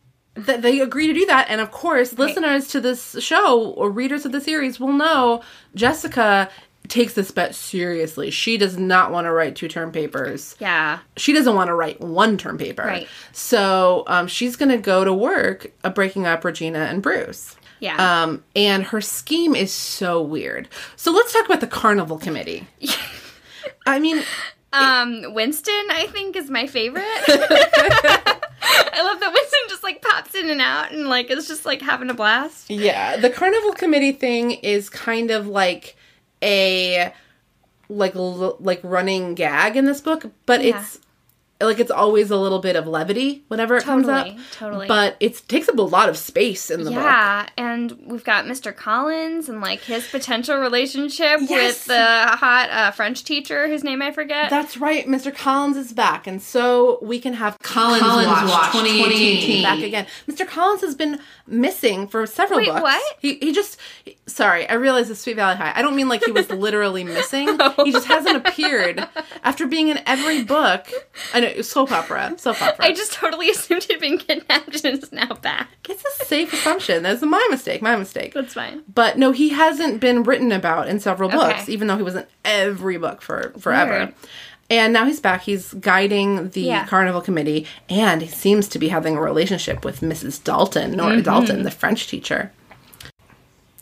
th- they agree to do that, and of course, listeners to this show or readers of the series will know Jessica takes this bet seriously. She does not want to write two term papers. Yeah. She doesn't want to write one term paper. Right. So um, she's going to go to work uh, breaking up Regina and Bruce. Yeah. Um, and her scheme is so weird. So let's talk about the carnival committee. [LAUGHS] I mean, Um, Winston, I think, is my favorite. [LAUGHS] I love that Winston just like pops in and out and like is just like having a blast. Yeah, the carnival committee thing is kind of like a like l- like running gag in this book, but Yeah. it's like it's always a little bit of levity whenever it comes up. totally. But it takes up a lot of space in the book. Yeah, and we've got Mr. Collins and like his potential relationship Yes. with the hot uh, French teacher whose name I forget. That's right, Mr. Collins is back, and so we can have Collins, Watch, 2018 back again. Mr. Collins has been missing for several Wait, books. what? He he just he- sorry, I realize it's Sweet Valley High. I don't mean like he was [LAUGHS] literally missing. He just hasn't appeared after being in every book. I know soap opera, soap [LAUGHS] opera. I just totally assumed he'd been kidnapped and is now back. it's a safe assumption. That's my mistake. My mistake. That's fine. But no, he hasn't been written about in several books, Okay. even though he was in every book for forever. Weird. And now he's back. He's guiding the Yeah. carnival committee, and he seems to be having a relationship with Mrs. Dalton, Nora Mm-hmm. Dalton, the French teacher.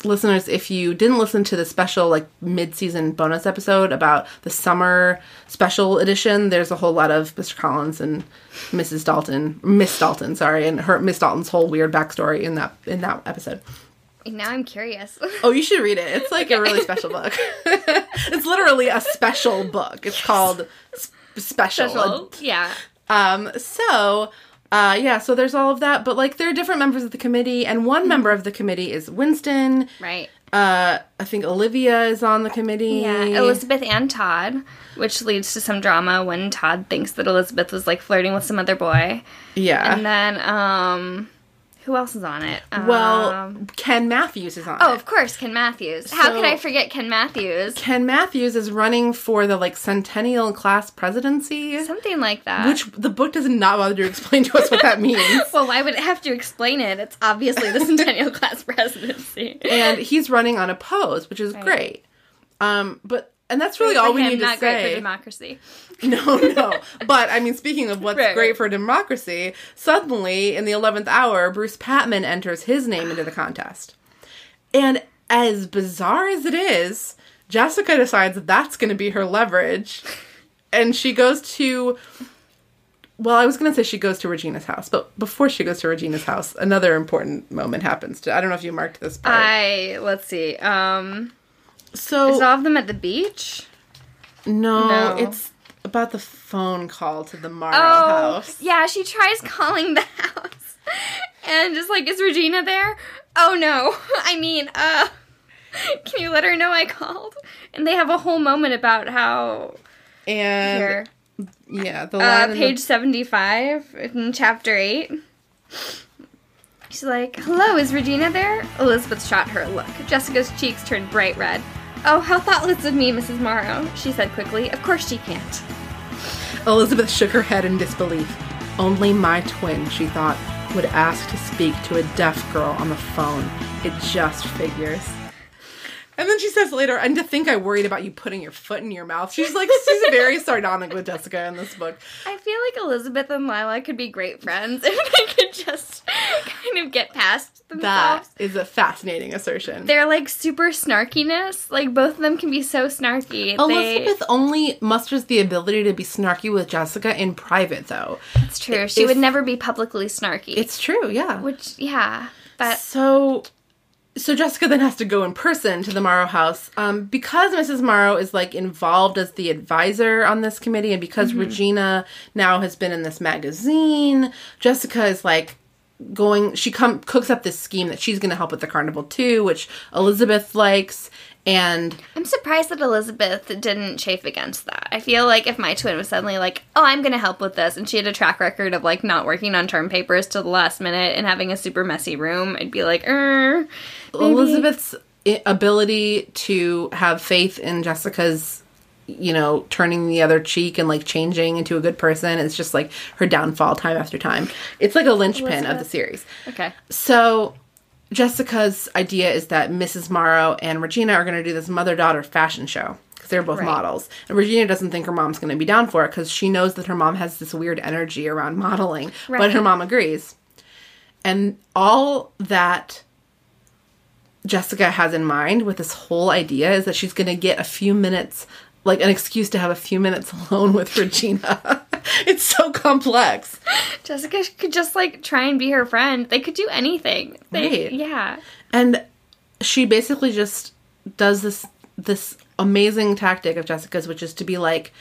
Listeners, if you didn't listen to the special, like mid-season bonus episode about the summer special edition, there's a whole lot of Mr. Collins and Mrs. Dalton, Miss Dalton, sorry, and her Miss Dalton's whole weird backstory in that in that episode. Now I'm curious. [LAUGHS] Oh, you should read it. It's like a really special book. [LAUGHS] it's literally a special book. It's called S- Special. Special. Yeah. Um, so, uh, yeah, so there's all of that, but like there are different members of the committee, and one member of the committee is Winston. Right. Uh, I think Olivia is on the committee. Yeah, Elizabeth and Todd, which leads to some drama when Todd thinks that Elizabeth was like flirting with some other boy. Yeah. And then, um, who else is on it? well, Um, Ken Matthews is on it. oh, it. of course, Ken Matthews. How could I forget Ken Matthews? Ken Matthews is running for the like centennial class presidency, Something like that. which the book does not bother to explain to us what that [LAUGHS] means. well, why would it have to explain it? It's obviously the Centennial [LAUGHS] Class presidency. and he's running on a pose, which is great. Um, but and that's really all we him, need to not great for say. democracy. [LAUGHS] No, no. But I mean, speaking of [LAUGHS] what's Right, great right. for democracy, suddenly in the eleventh hour, Bruce Patman enters his name into the contest, and as bizarre as it is, Jessica decides that that's going to be her leverage, and she goes to. Well, I was going to say she goes to Regina's house, but before she goes to Regina's house, another important moment happens. To, I don't know if you marked this part. I let's see. Um, so is all of them at the beach? No, No. it's about the phone call to the Morrow Oh, house. yeah. She tries calling the [LAUGHS] house, and just like, is Regina there? Oh no. [LAUGHS] I mean, uh, [LAUGHS] can you let her know I called? And they have a whole moment about how And here, yeah, the uh, page the, seventy-five in chapter eight. She's like, "Hello, is Regina there?" Elizabeth shot her a look. Jessica's cheeks turned bright red. Oh, how thoughtless of me, Mrs. Morrow, she said quickly. Of course she can't. Elizabeth shook her head in disbelief. Only my twin, she thought, would ask to speak to a deaf girl on the phone. It just figures. And then she says later, and to think I worried about you putting your foot in your mouth. She's like, she's very [LAUGHS] sardonic with Jessica in this book. I feel like Elizabeth and Lila could be great friends [LAUGHS] if they could just kind of get past That themselves. is a fascinating assertion. They're like super snarkiness. Like both of them can be so snarky. Elizabeth only musters the ability to be snarky with Jessica in private, though. They, it's true. She if- would never be publicly snarky. It's true, yeah. which yeah, but So, so Jessica then has to go in person to the Morrow house um, because Mrs. Morrow is like involved as the advisor on this committee, and because Regina now has been in this magazine. Jessica is like going. She come cooks up this scheme that she's going to help with the carnival too, which Elizabeth likes. And I'm surprised that Elizabeth didn't chafe against that. I feel like if my twin was suddenly like, "Oh, I'm going to help with this," and she had a track record of like not working on term papers till the last minute and having a super messy room, I'd be like, er. Elizabeth's ability to have faith in Jessica's you know turning the other cheek and like changing into a good person it's just like her downfall time after time it's like a linchpin of the series Okay. so Jessica's idea is that Mrs. Morrow and Regina are going to do this mother-daughter fashion show because they're both Right. models. And Regina doesn't think her mom's going to be down for it because she knows that her mom has this weird energy around modeling, but her mom agrees. And all that Jessica has in mind with this whole idea is that she's going to get a few minutes, like an excuse to have a few minutes [LAUGHS] alone with Regina. [LAUGHS] it's so complex. Jessica could just like try and be her friend. They could do anything. They, Right. Yeah. and she basically just does this this amazing tactic of Jessica's, which is to be like,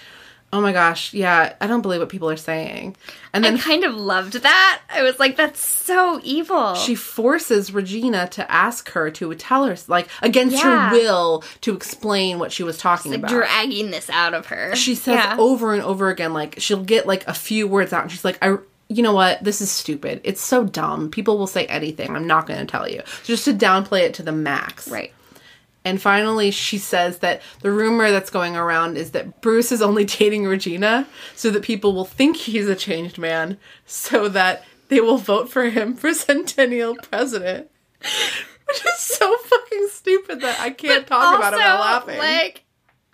"Oh my gosh, yeah, I don't believe what people are saying," and then I kind of loved that. I was like, that's so evil. she forces Regina to ask her to tell her, like, against Yeah. her will, to explain what she was talking like about. dragging this out of her. she says Yeah. over and over again, like she'll get like a few words out, and she's like, "I." You know what? This is stupid. It's so dumb. People will say anything. I'm not going to tell you. Just to downplay it to the max. Right. And finally, she says that the rumor that's going around is that Bruce is only [LAUGHS] dating Regina so that people will think he's a changed man, so that they will vote for him for [LAUGHS] centennial president. Which is so fucking stupid that I can't talk about it without laughing. Like,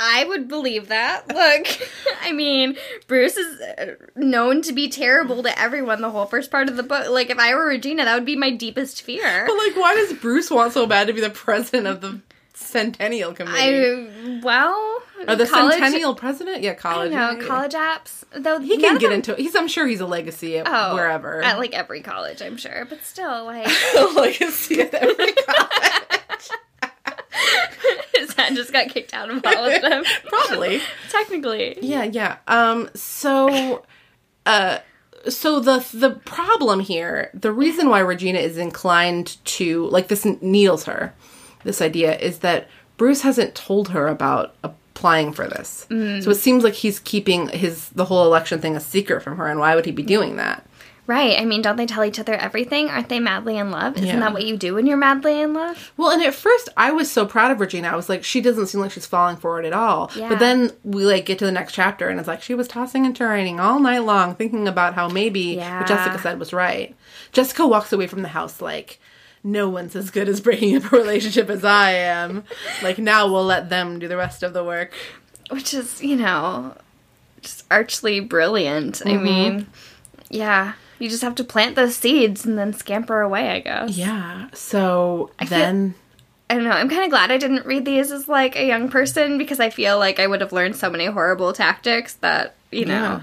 I would believe that. Look, [LAUGHS] I mean, Bruce is uh, known to be terrible to everyone the whole first part of the book. Like, if I were Regina, that would be my deepest fear. but like, why does Bruce want so bad to be the president of the centennial committee? I well, or the college, centennial president? Yeah, college. yeah, yeah. college apps. Though He can get them- into it. He's. I'm sure he's a legacy at oh, wherever. at like every college, I'm sure. But still, like, [LAUGHS] legacy at every [LAUGHS] college. [LAUGHS] his just got kicked out of all of them. Probably. Technically, Yeah, yeah. Um so uh so the the problem here, the reason why Regina is inclined to like this needles her. This idea is that Bruce hasn't told her about applying for this. So it seems like he's keeping his the whole election thing a secret from her and why would he be doing that? right. I mean, don't they tell each other everything? Aren't they madly in love? Isn't Yeah. that what you do when you're madly in love? Well, and at first I was so proud of Regina. I was like, she doesn't seem like she's falling for it at all. Yeah. But then we like get to the next chapter and it's like she was tossing and turning all night long, thinking about how maybe Yeah. what Jessica said was right. Jessica walks away from the house like, no one's as good as breaking up a relationship as I am. Like now we'll let them do the rest of the work. which is you know just archly brilliant Mm-hmm. i mean yeah you just have to plant those seeds and then scamper away i guess Yeah. So feel- then i don't know i'm kind of glad i didn't read these as like a young person because i feel like i would have learned so many horrible tactics that you know yeah.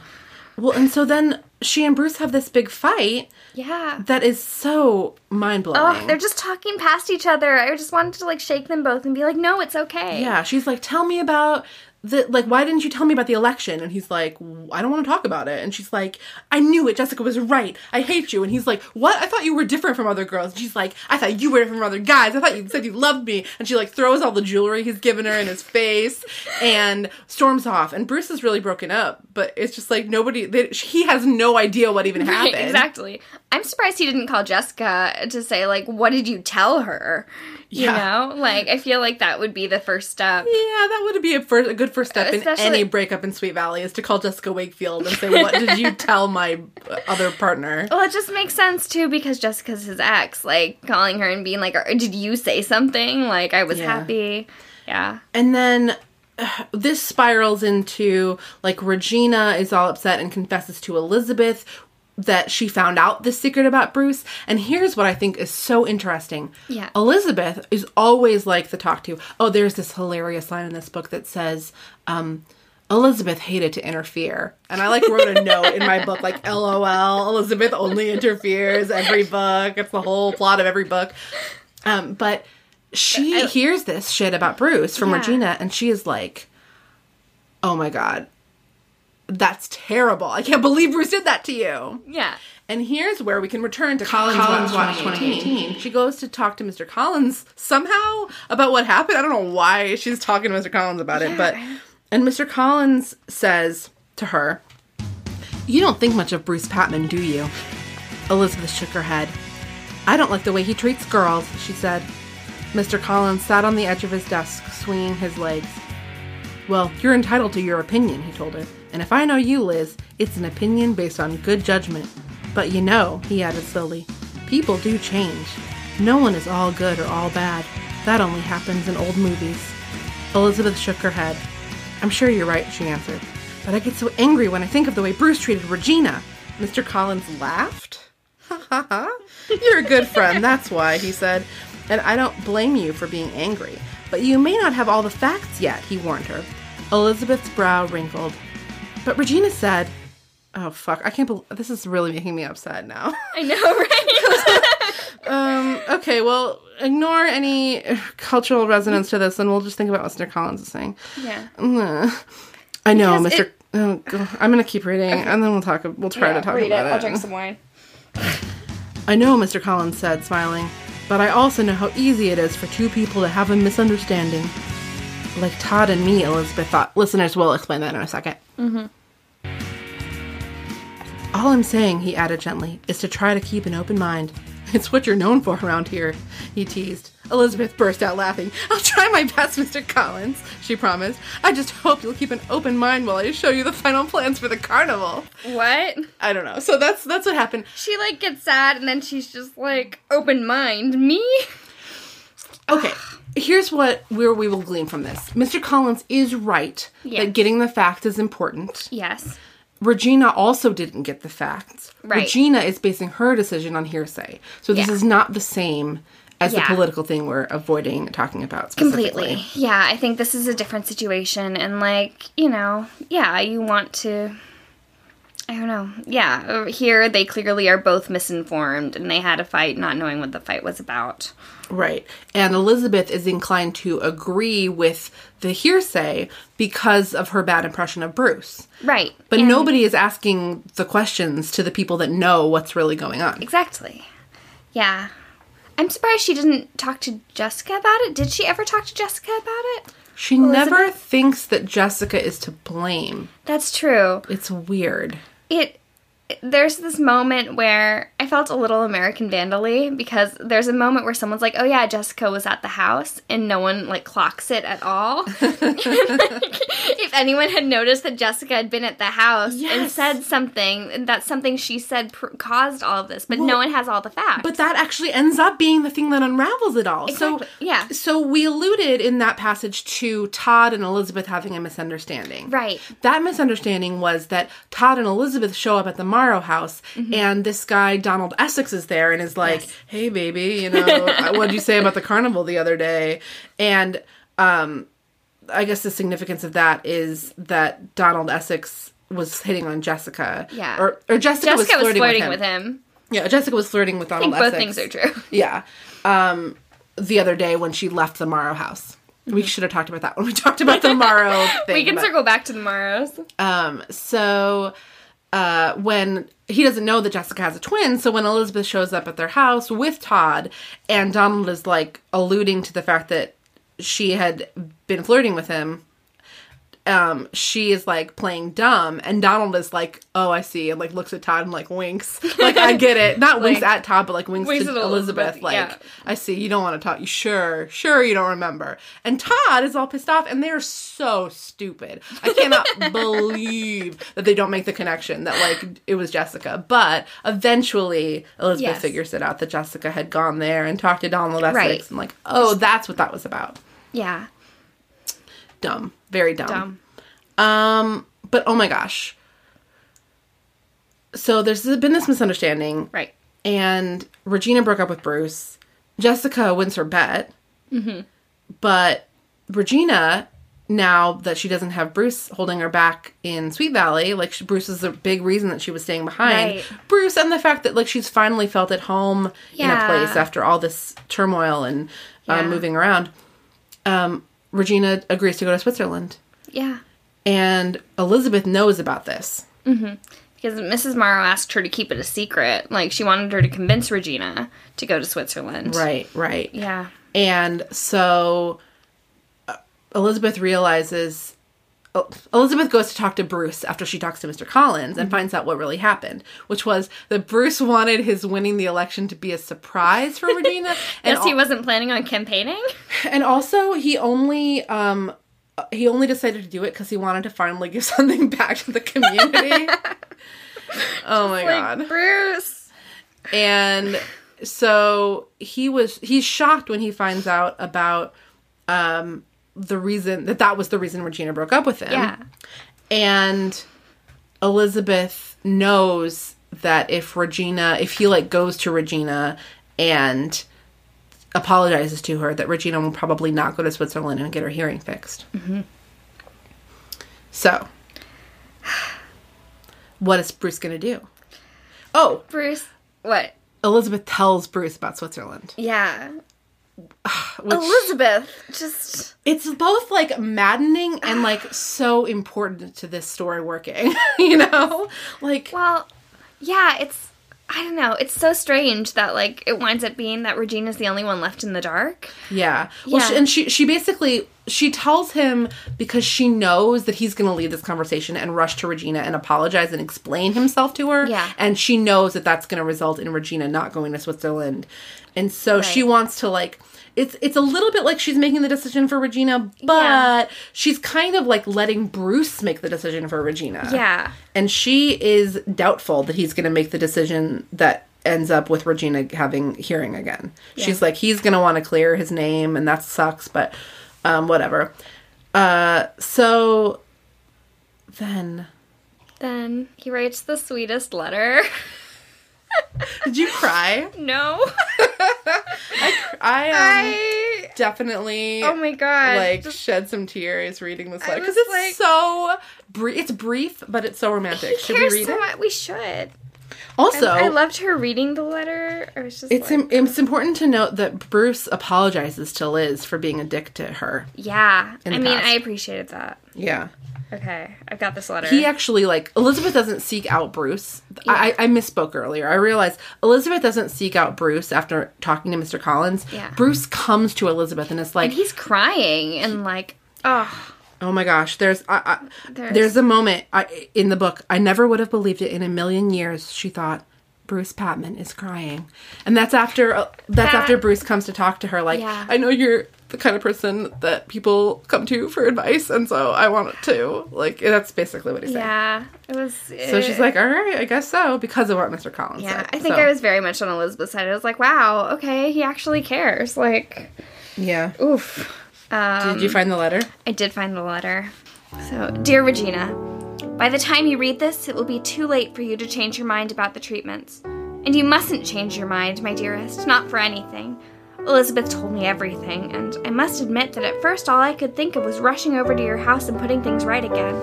Well, and so then she and Bruce have this big fight yeah, that is so mind blowing. oh they're just talking past each other. I just wanted to like shake them both and be like no it's okay. Yeah, she's like, "Tell me about the like. Why didn't you tell me about the election?" And he's like, "I don't want to talk about it." And she's like, "I knew it. Jessica was right. I hate you." And he's like, "What? I thought you were different from other girls." And she's like, "I thought you were different from other guys. I thought you said you loved me." And she like throws all the jewelry he's given her in his face and storms off. And Bruce is really broken up, but it's just like nobody. They, he has no idea what even Right, happened. exactly. I'm surprised he didn't call Jessica to say like, "What did you tell her?" You Yeah. know, like I feel like that would be the first step. Yeah, that would be a, first, a good first step Especially- in any breakup in Sweet Valley is to call Jessica Wakefield and say, "What did you [LAUGHS] tell my other partner?" Well, it just makes sense too because Jessica's his ex, like calling her and being like, "Or "Did you say something?" Like I was Yeah. happy. Yeah. And then [SIGHS] this spirals into like Regina is all upset and confesses to Elizabeth that she found out the secret about Bruce. And here's what I think is so interesting. Yeah. Elizabeth is always like the talk to. Oh, there's this hilarious line in this book that says, um, Elizabeth hated to interfere. And I like wrote a note in my book like [LAUGHS] LOL, Elizabeth only interferes every book. It's the whole plot of every book. Um, but she hears this shit about Bruce from Yeah. Regina and she is like, "Oh my god. That's terrible. I can't believe Bruce did that to you." Yeah. And here's where we can return to Collins, Watch 2018. She goes to talk to Mr. Collins somehow about what happened. I don't know why she's talking to Mr. Collins about it, but and Mr. Collins says to her, "You don't think much of Bruce Patman, do you?" Elizabeth shook her head. "I don't like the way he treats girls," she said. Mr. Collins sat on the edge of his desk, swinging his legs. Well, you're entitled to your opinion, he told her. And if I know you, Liz, it's an opinion based on good judgment. But you know, he added slowly, people do change. No one is all good or all bad. That only happens in old movies. Elizabeth shook her head. I'm sure you're right, she answered. But I get so angry when I think of the way Bruce treated Regina. Mr. Collins laughed. Ha ha ha. You're a good friend, that's why, he said. And I don't blame you for being angry. But you may not have all the facts yet, he warned her. Elizabeth's brow wrinkled. But Regina said, Oh fuck, I can't believe this is really making me upset now. [LAUGHS] I know, right? [LAUGHS] um, okay, well, ignore any cultural resonance to this and we'll just think about what Mr. Collins is saying. yeah. I know, Because Mr. it- oh, God. I'm gonna keep reading and then we'll talk we'll try to talk read about it. it. I'll drink some wine. I know, Mr. Collins said, smiling, but I also know how easy it is for two people to have a misunderstanding. Like Todd and me, Elizabeth thought. Listeners will explain that in a 2nd Mm-hmm. All I'm saying, he added gently, is to try to keep an open mind. [LAUGHS] It's what you're known for around here, he teased. Elizabeth burst out laughing. I'll try my best, Mr. Collins, she promised. I just hope you'll keep an open mind while I show you the final plans for the carnival. What? I don't know. So that's that's what happened. She like gets sad and then she's just like open mind. Me? Okay, here's what where we will glean from this. Mr. Collins is right Yes. that getting the facts is important. Yes. Regina also didn't get the facts. Right. Regina is basing her decision on hearsay. So this Yeah. is not the same as the political thing we're avoiding talking about. Completely. Yeah, I think this is a different situation and like, you know, yeah, you want to I don't know. Yeah, uh, here they clearly are both misinformed and they had a fight not knowing what the fight was about. Right. And Elizabeth is inclined to agree with the hearsay because of her bad impression of Bruce. Right. But and- nobody is asking the questions to the people that know what's really going on. Exactly. Yeah. I'm surprised she didn't talk to Jessica about it. Did she ever talk to Jessica about it? She never thinks that Jessica is to blame. That's true. It's weird. It there's this moment where I felt a little American Vandally because there's a moment where someone's like, "Oh yeah, Jessica was at the house," and no one like clocks it at all. [LAUGHS] [LAUGHS] if anyone had noticed that Jessica had been at the house and said something, that something she said pr- caused all of this, but no one has all the facts. But that actually ends up being the thing that unravels it all. Exactly, So yeah. So we alluded in that passage to Todd and Elizabeth having a misunderstanding. Right. That misunderstanding was that Todd and Elizabeth show up at the Morrow house and this guy Donald Essex is there and is like, Mm-hmm. Yes. "Hey baby, you know, [LAUGHS] what'd you say about the carnival the other day?" And um I guess the significance of that is that Donald Essex was hitting on Jessica. Yeah. Or or Jessica, Jessica was flirting, flirting with, with him. him. Yeah, Jessica was flirting with I Donald think both Essex. things are true. [LAUGHS] Yeah. Um, the other day when she left the Morrow house. We should have talked about that when we talked about the Morrow thing. [LAUGHS] Mm-hmm. We can but- circle back to the Morrows. um, so uh, when he doesn't know that Jessica has a twin, so when Elizabeth shows up at their house with Todd, and Donald is like alluding to the fact that she had been flirting with him, um, she is like playing dumb, and Donald is like, "Oh, I see," and like looks at Todd and like winks, [LAUGHS] like I get it, not winks at Todd, but like winks, Winks to Elizabeth, Elizabeth, like yeah. I see you don't want to talk. You sure, sure you don't remember. And Todd is all pissed off, and they're so stupid. I cannot [LAUGHS] believe that they don't make the connection that like it was Jessica. But eventually, Elizabeth Yes. figures it out that Jessica had gone there and talked to Donald Essex, Right. and like, oh, that's what that was about. Yeah. Dumb, very dumb. Dumb. Um, but oh my gosh. So there's been this misunderstanding, Right. and Regina broke up with Bruce. Jessica wins her bet. But Regina, now that she doesn't have Bruce holding her back in Sweet Valley, like she, Bruce is the big reason that she was staying behind. Right. Bruce and the fact that like she's finally felt at home in a place after all this turmoil and Yeah. um, moving around. Um, Regina agrees to go to Switzerland, Yeah. and Elizabeth knows about this. Because Mrs. Morrow asked her to keep it a secret. Like, she wanted her to convince Regina to go to Switzerland. Right, right. Yeah. And so uh, Elizabeth realizes Elizabeth goes to talk to Bruce after she talks to Mr. Collins and finds out what really happened, which was that Bruce wanted his winning the election to be a surprise for Regina, [LAUGHS] and Guess he wasn't planning on campaigning. [LAUGHS] and also he only um he only decided to do it because he wanted to finally give [LAUGHS] something back to the community. oh my god! Bruce. and so he was he's shocked when he finds out about um the reason that that was the reason Regina broke up with him. Yeah. And Elizabeth knows that if Regina if he like goes to Regina and apologizes to her that Regina will probably not go to Switzerland and get her hearing fixed. Mm-hmm. So what is Bruce going to do? Oh, Bruce. What? Elizabeth tells Bruce about Switzerland. Yeah. [SIGHS] Which Elizabeth. Just. it's both like maddening and [SIGHS] like so important to this story working. [LAUGHS] you know? Like Well, yeah, it's. I don't know. It's so strange that like it winds up being that Regina's the only one left in the dark. yeah. Well, Yeah. She, and she she basically she tells him because she knows that he's going to leave this conversation and rush to Regina and apologize and explain himself to her. Yeah. And she knows that that's going to result in Regina not going to Switzerland. And so she wants to like it's it's a little bit like she's making the decision for Regina, but Yeah. she's kind of like letting Bruce make the decision for Regina. Yeah. And she is doubtful that he's going to make the decision that ends up with Regina having hearing again. She's like, he's going to want to clear his name, and that sucks, but um, whatever. Uh, so then, Then he writes the sweetest letter. [LAUGHS] [LAUGHS] did you cry? no. [LAUGHS] I, um, I. definitely. Oh my god. Like Just- shed some tears reading this letter because it's like- so brief. It's brief, but it's so romantic. Should we read so it? much. We should. Also, I, I loved her reading the letter. I was just It's like, im- it's important to note that Bruce apologizes to Liz for being a dick to her. yeah. I mean, past. I appreciated that. Yeah. Okay, I've got this letter. He actually like Elizabeth doesn't seek out Bruce. I, I misspoke earlier. I realized Elizabeth doesn't seek out Bruce after talking to Mr. Collins. Yeah. Bruce comes to Elizabeth and is like, and he's crying and like, oh, "Oh my gosh, there's I, I, There's- there's, a moment I, in the book. I never would have believed it in a million years." She thought. Bruce Patman is crying, and that's after uh, that's That- after Bruce comes to talk to her. Like, Yeah. I know you're the kind of person that people come to for advice, and so I want it too. Like, that's basically what he said. yeah. It was. So she's like, all right, I guess so, because of what Mr. Collins yeah. said. I think So, I was very much on Elizabeth's side. I was like, wow, okay, he actually cares. Like, Yeah. oof. Um, Did you find the letter? I did find the letter. So, dear Regina, by the time you read this, it will be too late for you to change your mind about the treatments. And you mustn't change your mind, my dearest, not for anything. Elizabeth told me everything, and I must admit that at first all I could think of was rushing over to your house and putting things right again.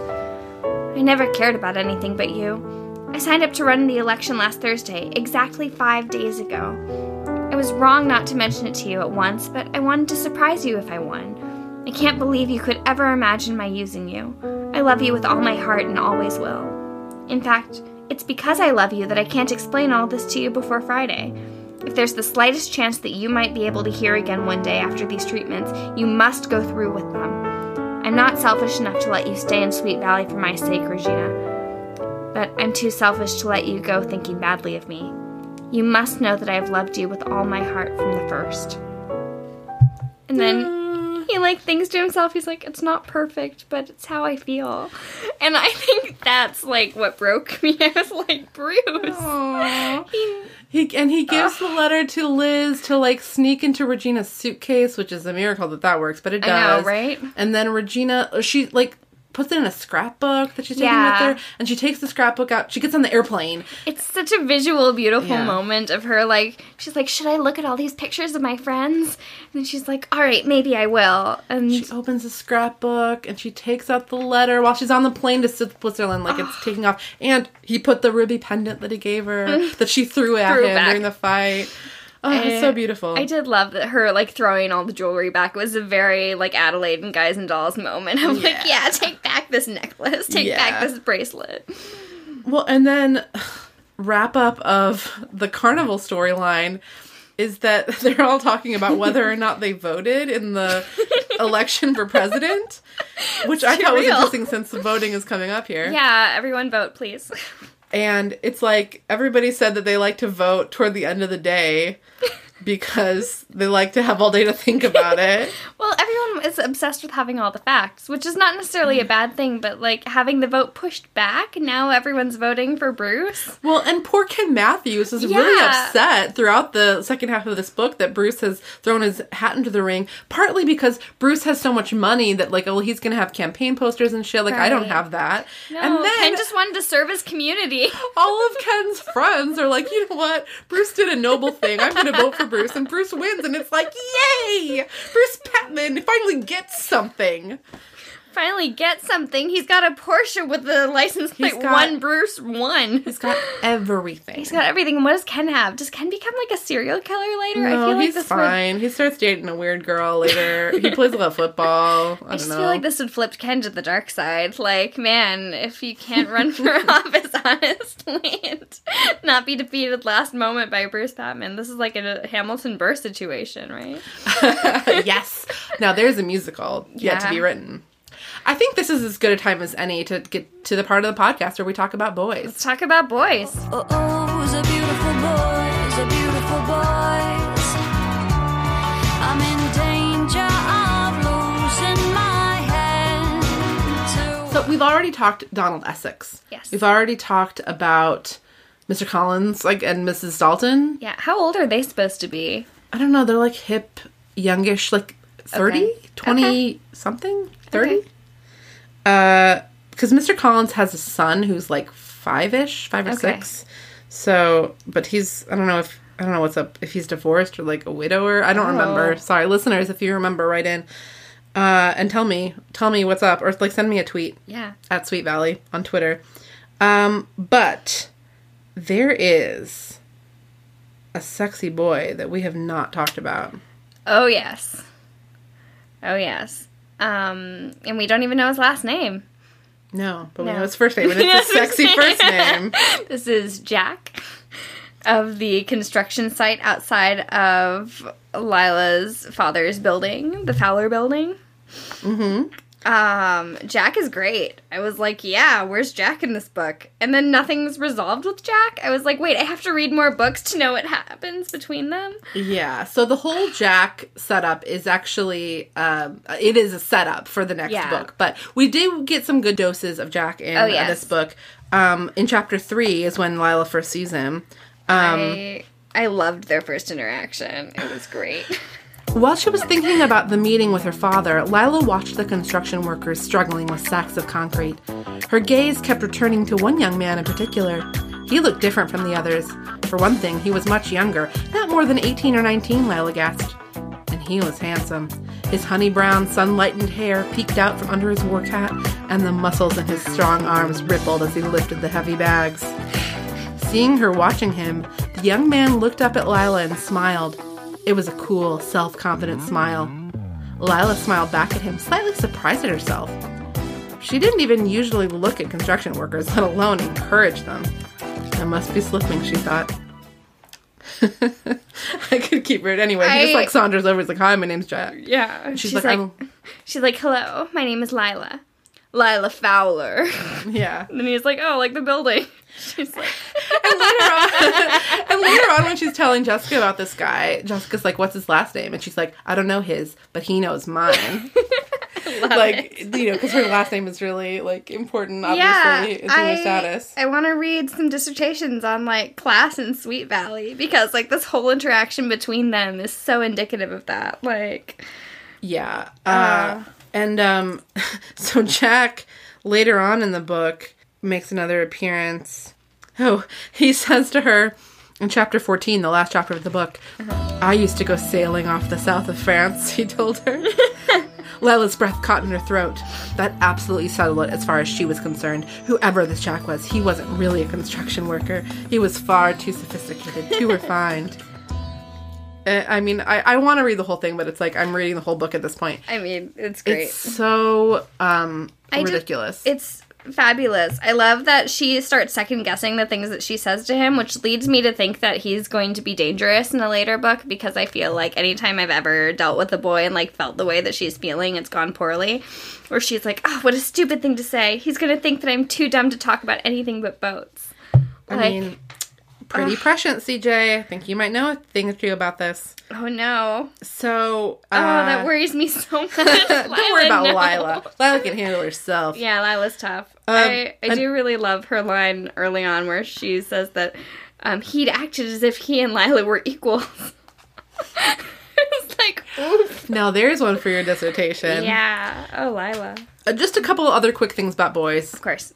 I never cared about anything but you. I signed up to run in the election last Thursday, exactly five days ago. I was wrong not to mention it to you at once, but I wanted to surprise you if I won. I can't believe you could ever imagine my using you. I love you with all my heart and always will. In fact, it's because I love you that I can't explain all this to you before Friday. If there's the slightest chance that you might be able to hear again one day after these treatments, you must go through with them. I'm not selfish enough to let you stay in Sweet Valley for my sake, Regina. But I'm too selfish to let you go thinking badly of me. You must know that I have loved you with all my heart from the first. And then he like thinks to himself, he's like, it's not perfect, but it's how I feel. And I think that's like what broke me. [LAUGHS] I was like, Bruce. He- He and he gives the letter to Liz to like sneak into Regina's suitcase, which is a miracle that that works, but it I know, does. right? And then Regina, uh, she like puts it in a scrapbook that she's taking Yeah. with her, and she takes the scrapbook out. She gets on the airplane. It's such a visual, beautiful Yeah. moment of her. Like, she's like, Should I look at all these pictures of my friends? And she's like, All right, maybe I will. And She opens the scrapbook and she takes out the letter while she's on the plane to Switzerland, like it's taking off. And he put the ruby pendant that he gave her [LAUGHS] that she threw at Threw him back. during the fight. Oh, it's so beautiful. I did love that her like throwing all the jewelry back was a very like Adelaide and Guys and Dolls moment. [LAUGHS] I'm like, Yeah. yeah, take back this necklace, take Yeah. back this bracelet. Well, and then wrap up of the carnival storyline is that [LAUGHS] they're all talking about whether or not they voted in the [LAUGHS] election for president, which I thought was interesting since the voting is coming up here. Yeah, everyone vote, please. And it's like everybody said that they like to vote toward the end of the day [LAUGHS] because they like to have all day to think about it. [LAUGHS] Well, everyone is obsessed with having all the facts, which is not necessarily a mm. bad thing, but like having the vote pushed back, now everyone's voting for Bruce. Well, and poor Ken Matthews is really upset throughout the second half of this book that Bruce has thrown his hat into the ring, partly because Bruce has so much money that, like, oh, he's going to have campaign posters and shit. Like, I don't have that. No, and then Ken just wanted to serve his community. [LAUGHS] all of Ken's friends are like, you know what? Bruce did a noble thing. I'm going to vote for Bruce. And Bruce wins. And it's like, yay! Bruce Patman finally gets something. Finally, get something. He's got a Porsche with the license plate got- one Bruce one. He's got everything. He's got everything. And what does Ken have? Does Ken become like a serial killer later? no, I feel like he's this would. fine. He starts dating a weird girl later. he plays a lot of football. [LAUGHS] I, I don't just know. feel like this would flip Ken to the dark side. Like, man, if you can't run for [LAUGHS] office [LAUGHS] honestly and not be defeated last moment by Bruce Patman, this is like a Hamilton Burr situation, right? yes. Now there's a musical yet to be written. I think this is as good a time as any to get to the part of the podcast where we talk about boys. Let's talk about boys. Oh, oh, the beautiful boys, the beautiful boys. I'm in danger of losing my head. So we've already talked Donald Essex. Yes. We've already talked about Mr. Collins, like and Mrs. Dalton. Yeah, how old are they supposed to be? I don't know, they're like hip, youngish, like 30, Okay. 20 Okay. something, 30. Okay. Uh because Mr. Collins has a son who's like five-ish, five or Okay. six. So, but he's I don't know if I don't know what's up if he's divorced or like a widower. I don't remember. Oh. Sorry, listeners, if you remember, write in uh, and tell me tell me what's up or like send me a tweet Yeah. at Sweet Valley on Twitter. Um, but there is a sexy boy that we have not talked about. Oh yes. Oh yes. Um, and we don't even know his last name. No, but we No. know his first name, and [LAUGHS] it's a sexy first name. [LAUGHS] This is Jack of the construction site outside of Lila's father's building, the Fowler building. Mm-hmm. Um, Jack is great. I was like, yeah, where's Jack in this book? And then nothing's resolved with Jack. I was like, wait, I have to read more books to know what happens between them. Yeah. So the whole Jack setup is actually um, it is a setup for the next Yeah. book, but we do get some good doses of Jack in Oh, uh, this book. Um, in chapter three is when Lila first sees him. Um, I I loved their first interaction. It was great. [LAUGHS] While she was thinking about the meeting with her father, Lila watched the construction workers struggling with sacks of concrete. Her gaze kept returning to one young man in particular. He looked different from the others. For one thing, he was much younger, not more than 18 or 19, Lila guessed. And he was handsome. His honey brown, sun-lightened hair peeked out from under his work hat, and the muscles in his strong arms rippled as he lifted the heavy bags. Seeing her watching him, the young man looked up at Lila and smiled. It was a cool, self confident smile. Lila smiled back at him, slightly surprised at herself. She didn't even usually look at construction workers, let alone encourage them. I must be slipping, she thought. [LAUGHS] I could keep her anyway. He just like saunters over. He's like, "Hi, my name's Jack." Yeah. She's, She's, like, like, oh. she's like, hello, my name is Lila. Lila Fowler. [LAUGHS] "Yeah." [LAUGHS] and then he's like, oh, like the building. [LAUGHS] She's like, and later on, [LAUGHS] and later on, when she's telling Jessica about this guy, Jessica's like, "What's his last name?" And she's like, "I don't know his, but he knows mine." [LAUGHS] like it. you know, because her last name is really like important. Obviously, Yeah, in I, her status. I want to read some dissertations on like class in Sweet Valley because like this whole interaction between them is so indicative of that. Like, Yeah. Uh, and um, so Jack later on in the book makes another appearance. Oh, [LAUGHS] he says to her in chapter 14, the last chapter of the book, I used to go sailing off the south of France, [LAUGHS] he told her. [LAUGHS] Lila's breath caught in her throat. That absolutely settled it as far as she was concerned. Whoever this Jack was, he wasn't really a construction worker. He was far too sophisticated, too refined. Uh, I mean, I, I want to read the whole thing, but it's like I'm reading the whole book at this point. I mean, it's great. It's so um just- ridiculous. it's fabulous. I love that she starts second guessing the things that she says to him, which leads me to think that he's going to be dangerous in a later book because I feel like anytime I've ever dealt with a boy and like felt the way that she's feeling, it's gone poorly. Or she's like, oh, what a stupid thing to say. He's going to think that I'm too dumb to talk about anything but boats. I Like, mean, pretty prescient, CJ. I think you might know a thing or two about this. oh no. So, Oh, uh, that worries me so [LAUGHS] much. Don't worry about no. Lila. Lila can handle herself. Yeah, Lila's tough. Um, I, I and- do really love her line early on where she says that um, he'd acted as if he and Lila were equals. [LAUGHS] it's like, oof. Now, there's one for your dissertation. Yeah. Oh, Lila. Uh, just a couple other quick things about boys. Of course.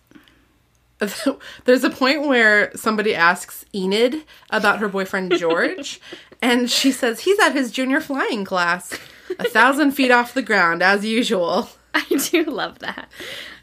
[LAUGHS] There's a point where somebody asks Enid about her boyfriend [LAUGHS] George, and she says he's at his junior flying class, a thousand feet off the ground, as usual. I do love that.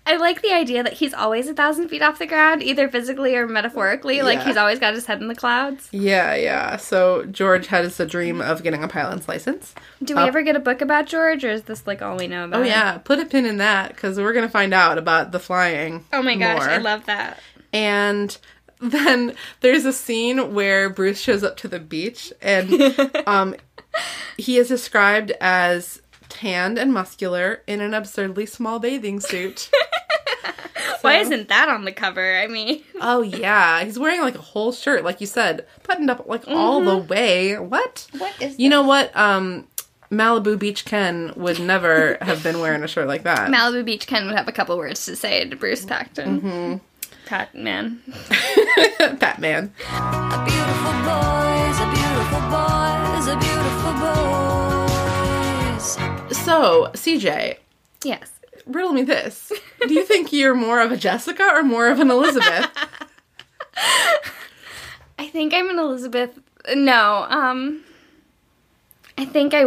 I like the idea that he's always a thousand feet off the ground, either physically or metaphorically. Like Yeah. he's always got his head in the clouds. Yeah, yeah. So George has a dream of getting a pilot's license. Do we Up. ever get a book about George, or is this like all we know about? Oh him? yeah, put a pin in that because we're gonna find out about the flying. Oh my gosh, I love that. And [LAUGHS] then there's a scene where Bruce shows up to the beach and [LAUGHS] um, he is described as tanned and muscular in an absurdly small bathing suit. [LAUGHS] Why isn't that on the cover? I mean, [LAUGHS] Oh yeah, he's wearing like a whole shirt, like you said, buttoned up like all the way. What? what is that? You know what? Um, Malibu Beach Ken would never have been wearing a shirt like that. Malibu Beach Ken would have a couple words to say to Bruce Patman. Mm-hmm. Pat man. [LAUGHS] Batman. A beautiful boys, a beautiful boys, a beautiful boys. So CJ, Yes. riddle me this. Do you think you're more of a Jessica or more of an Elizabeth? [LAUGHS] I think I'm an Elizabeth. No, um, I think I.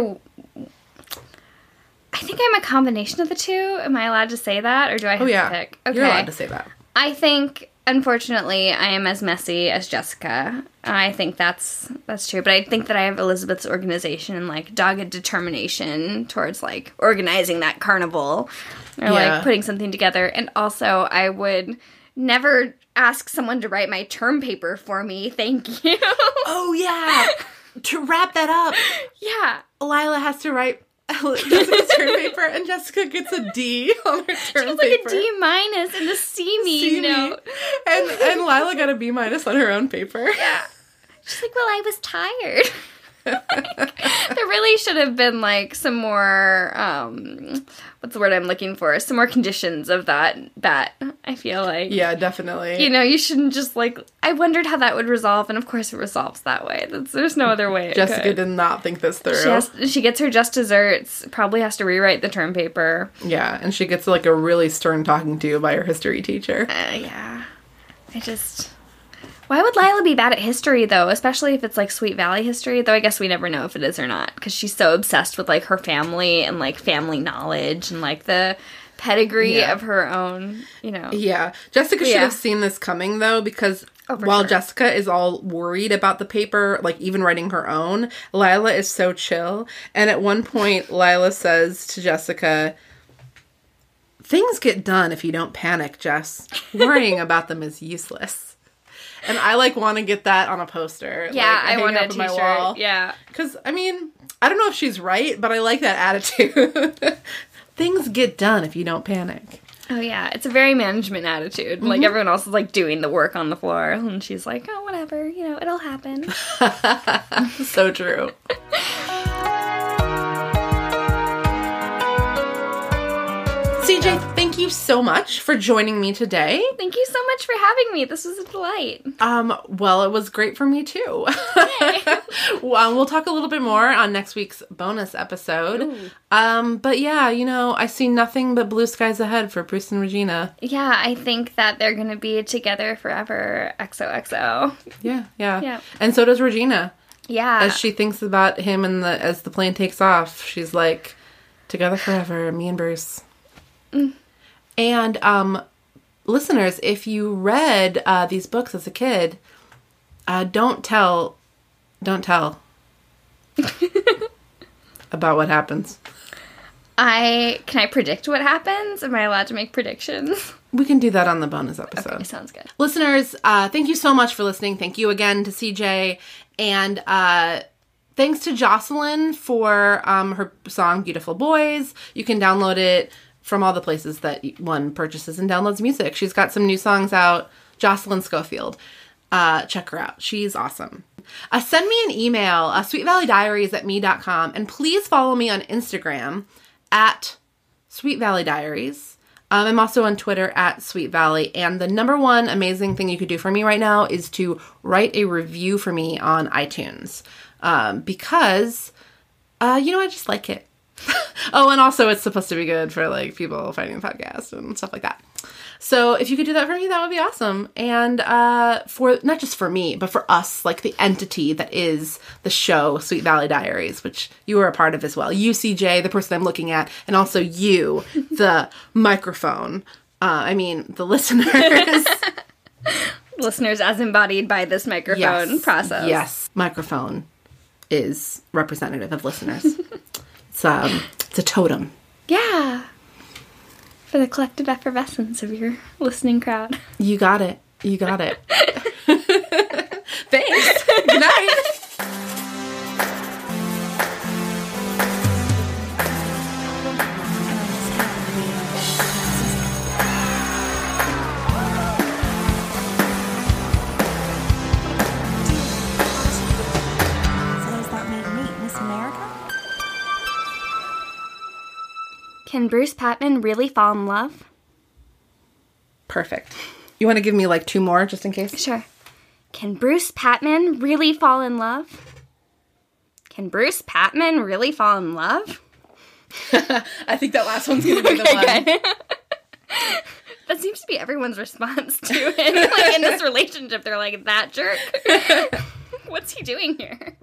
I think I'm a combination of the two. Am I allowed to say that, or do I have Oh yeah. to pick? Okay. You're allowed to say that. I think, unfortunately, I am as messy as Jessica. I think that's that's true, but I think that I have Elizabeth's organization and like dogged determination towards like organizing that carnival or Yeah. like putting something together. And also, I would never ask someone to write my term paper for me. [LAUGHS] Thank you. Oh yeah. [LAUGHS] to wrap that up, yeah. Lila has to write [LAUGHS] Jessica's term paper, and Jessica gets a D [LAUGHS] on her term She like paper. a D minus and a C me See me? note. And and Lila got a B [LAUGHS] minus on her own paper. Yeah. She's like, well, I was tired. [LAUGHS] there really should have been like some more um what's the word I'm looking for? Some more conditions of that that I feel like Yeah, definitely. you know, you shouldn't just like I wondered how that would resolve and of course it resolves that way. That's, there's no other way. Jessica could. did not think this through. She, has, she gets her just desserts, probably has to rewrite the term paper. yeah, and she gets like a really stern talking to by her history teacher. Uh, yeah. I just. Why would Lila be bad at history though? Especially if it's like Sweet Valley history, though I guess we never know if it is or not because she's so obsessed with like her family and like family knowledge and like the pedigree Yeah. of her own, you know. Yeah, Jessica should have seen this coming though, because Oh, while sure. Jessica is all worried about the paper, like even writing her own, Lila is so chill. And at one point, Lila says to Jessica, "Things get done if you don't panic, Jess. Worrying about them is useless." And I like want to get that on a poster. Yeah, like, I want a up on my t-shirt. wall. Yeah. Because, I mean, I don't know if she's right, but I like that attitude. [LAUGHS] Things get done if you don't panic. Oh yeah, it's a very management attitude. Like mm-hmm. everyone else is like doing the work on the floor, and she's like, "Oh, whatever, you know, it'll happen." [LAUGHS] so true. [LAUGHS] CJ, thank you so much for joining me today. Thank you so much for having me. This was a delight. Um, well, it was great for me too. [LAUGHS] well, we'll talk a little bit more on next week's bonus episode. Um, but yeah, you know, I see nothing but blue skies ahead for Bruce and Regina. Yeah, I think that they're gonna be together forever. XOXO. Yeah, yeah, Yeah. And so does Regina. Yeah. As she thinks about him and the as the plane takes off, she's like, "Together forever, me and Bruce." And um, listeners, if you read uh, these books as a kid, uh, don't tell, don't tell [LAUGHS] about what happens. I can I predict what happens? Am I allowed to make predictions? We can do that on the bonus episode. Okay, sounds good. Listeners, uh, thank you so much for listening. Thank you again to CJ. And uh, thanks to Jocelyn for um, her song Beautiful Boys. You can download it from all the places that one purchases and downloads music. She's got some new songs out. Jocelyn Schofield. Uh, check her out. She's awesome. Uh, send me an email, uh, sweetvalleydiaries at me.com, and please follow me on Instagram at Sweet Valley Diaries. Um, I'm also on Twitter at Sweet Valley. And the number one amazing thing you could do for me right now is to write a review for me on iTunes um, because, uh, you know, I just like it. [LAUGHS] oh, and also it's supposed to be good for like people finding the podcast and stuff like that. So if you could do that for me, that would be awesome. And uh, for not just for me, but for us, like the entity that is the show Sweet Valley Diaries, which you are a part of as well. You, CJ, the person I'm looking at, and also you, [LAUGHS] the microphone. Uh, I mean, the listeners. [LAUGHS] Listeners, as embodied by this microphone process. Yes, microphone is representative of listeners. It's um, it's a totem. Yeah. For the collective effervescence of your listening crowd. You got it. You got it. [LAUGHS] [LAUGHS] Thanks. [LAUGHS] Good night. Can Bruce Patman really fall in love? Perfect. You want to give me like two more just in case? Sure. Can Bruce Patman really fall in love? Can Bruce Patman really fall in love? [LAUGHS] I think that last one's gonna be the [LAUGHS] one. [LAUGHS] That seems to be everyone's response to it. like in this relationship, they're like, that jerk. What's he doing here?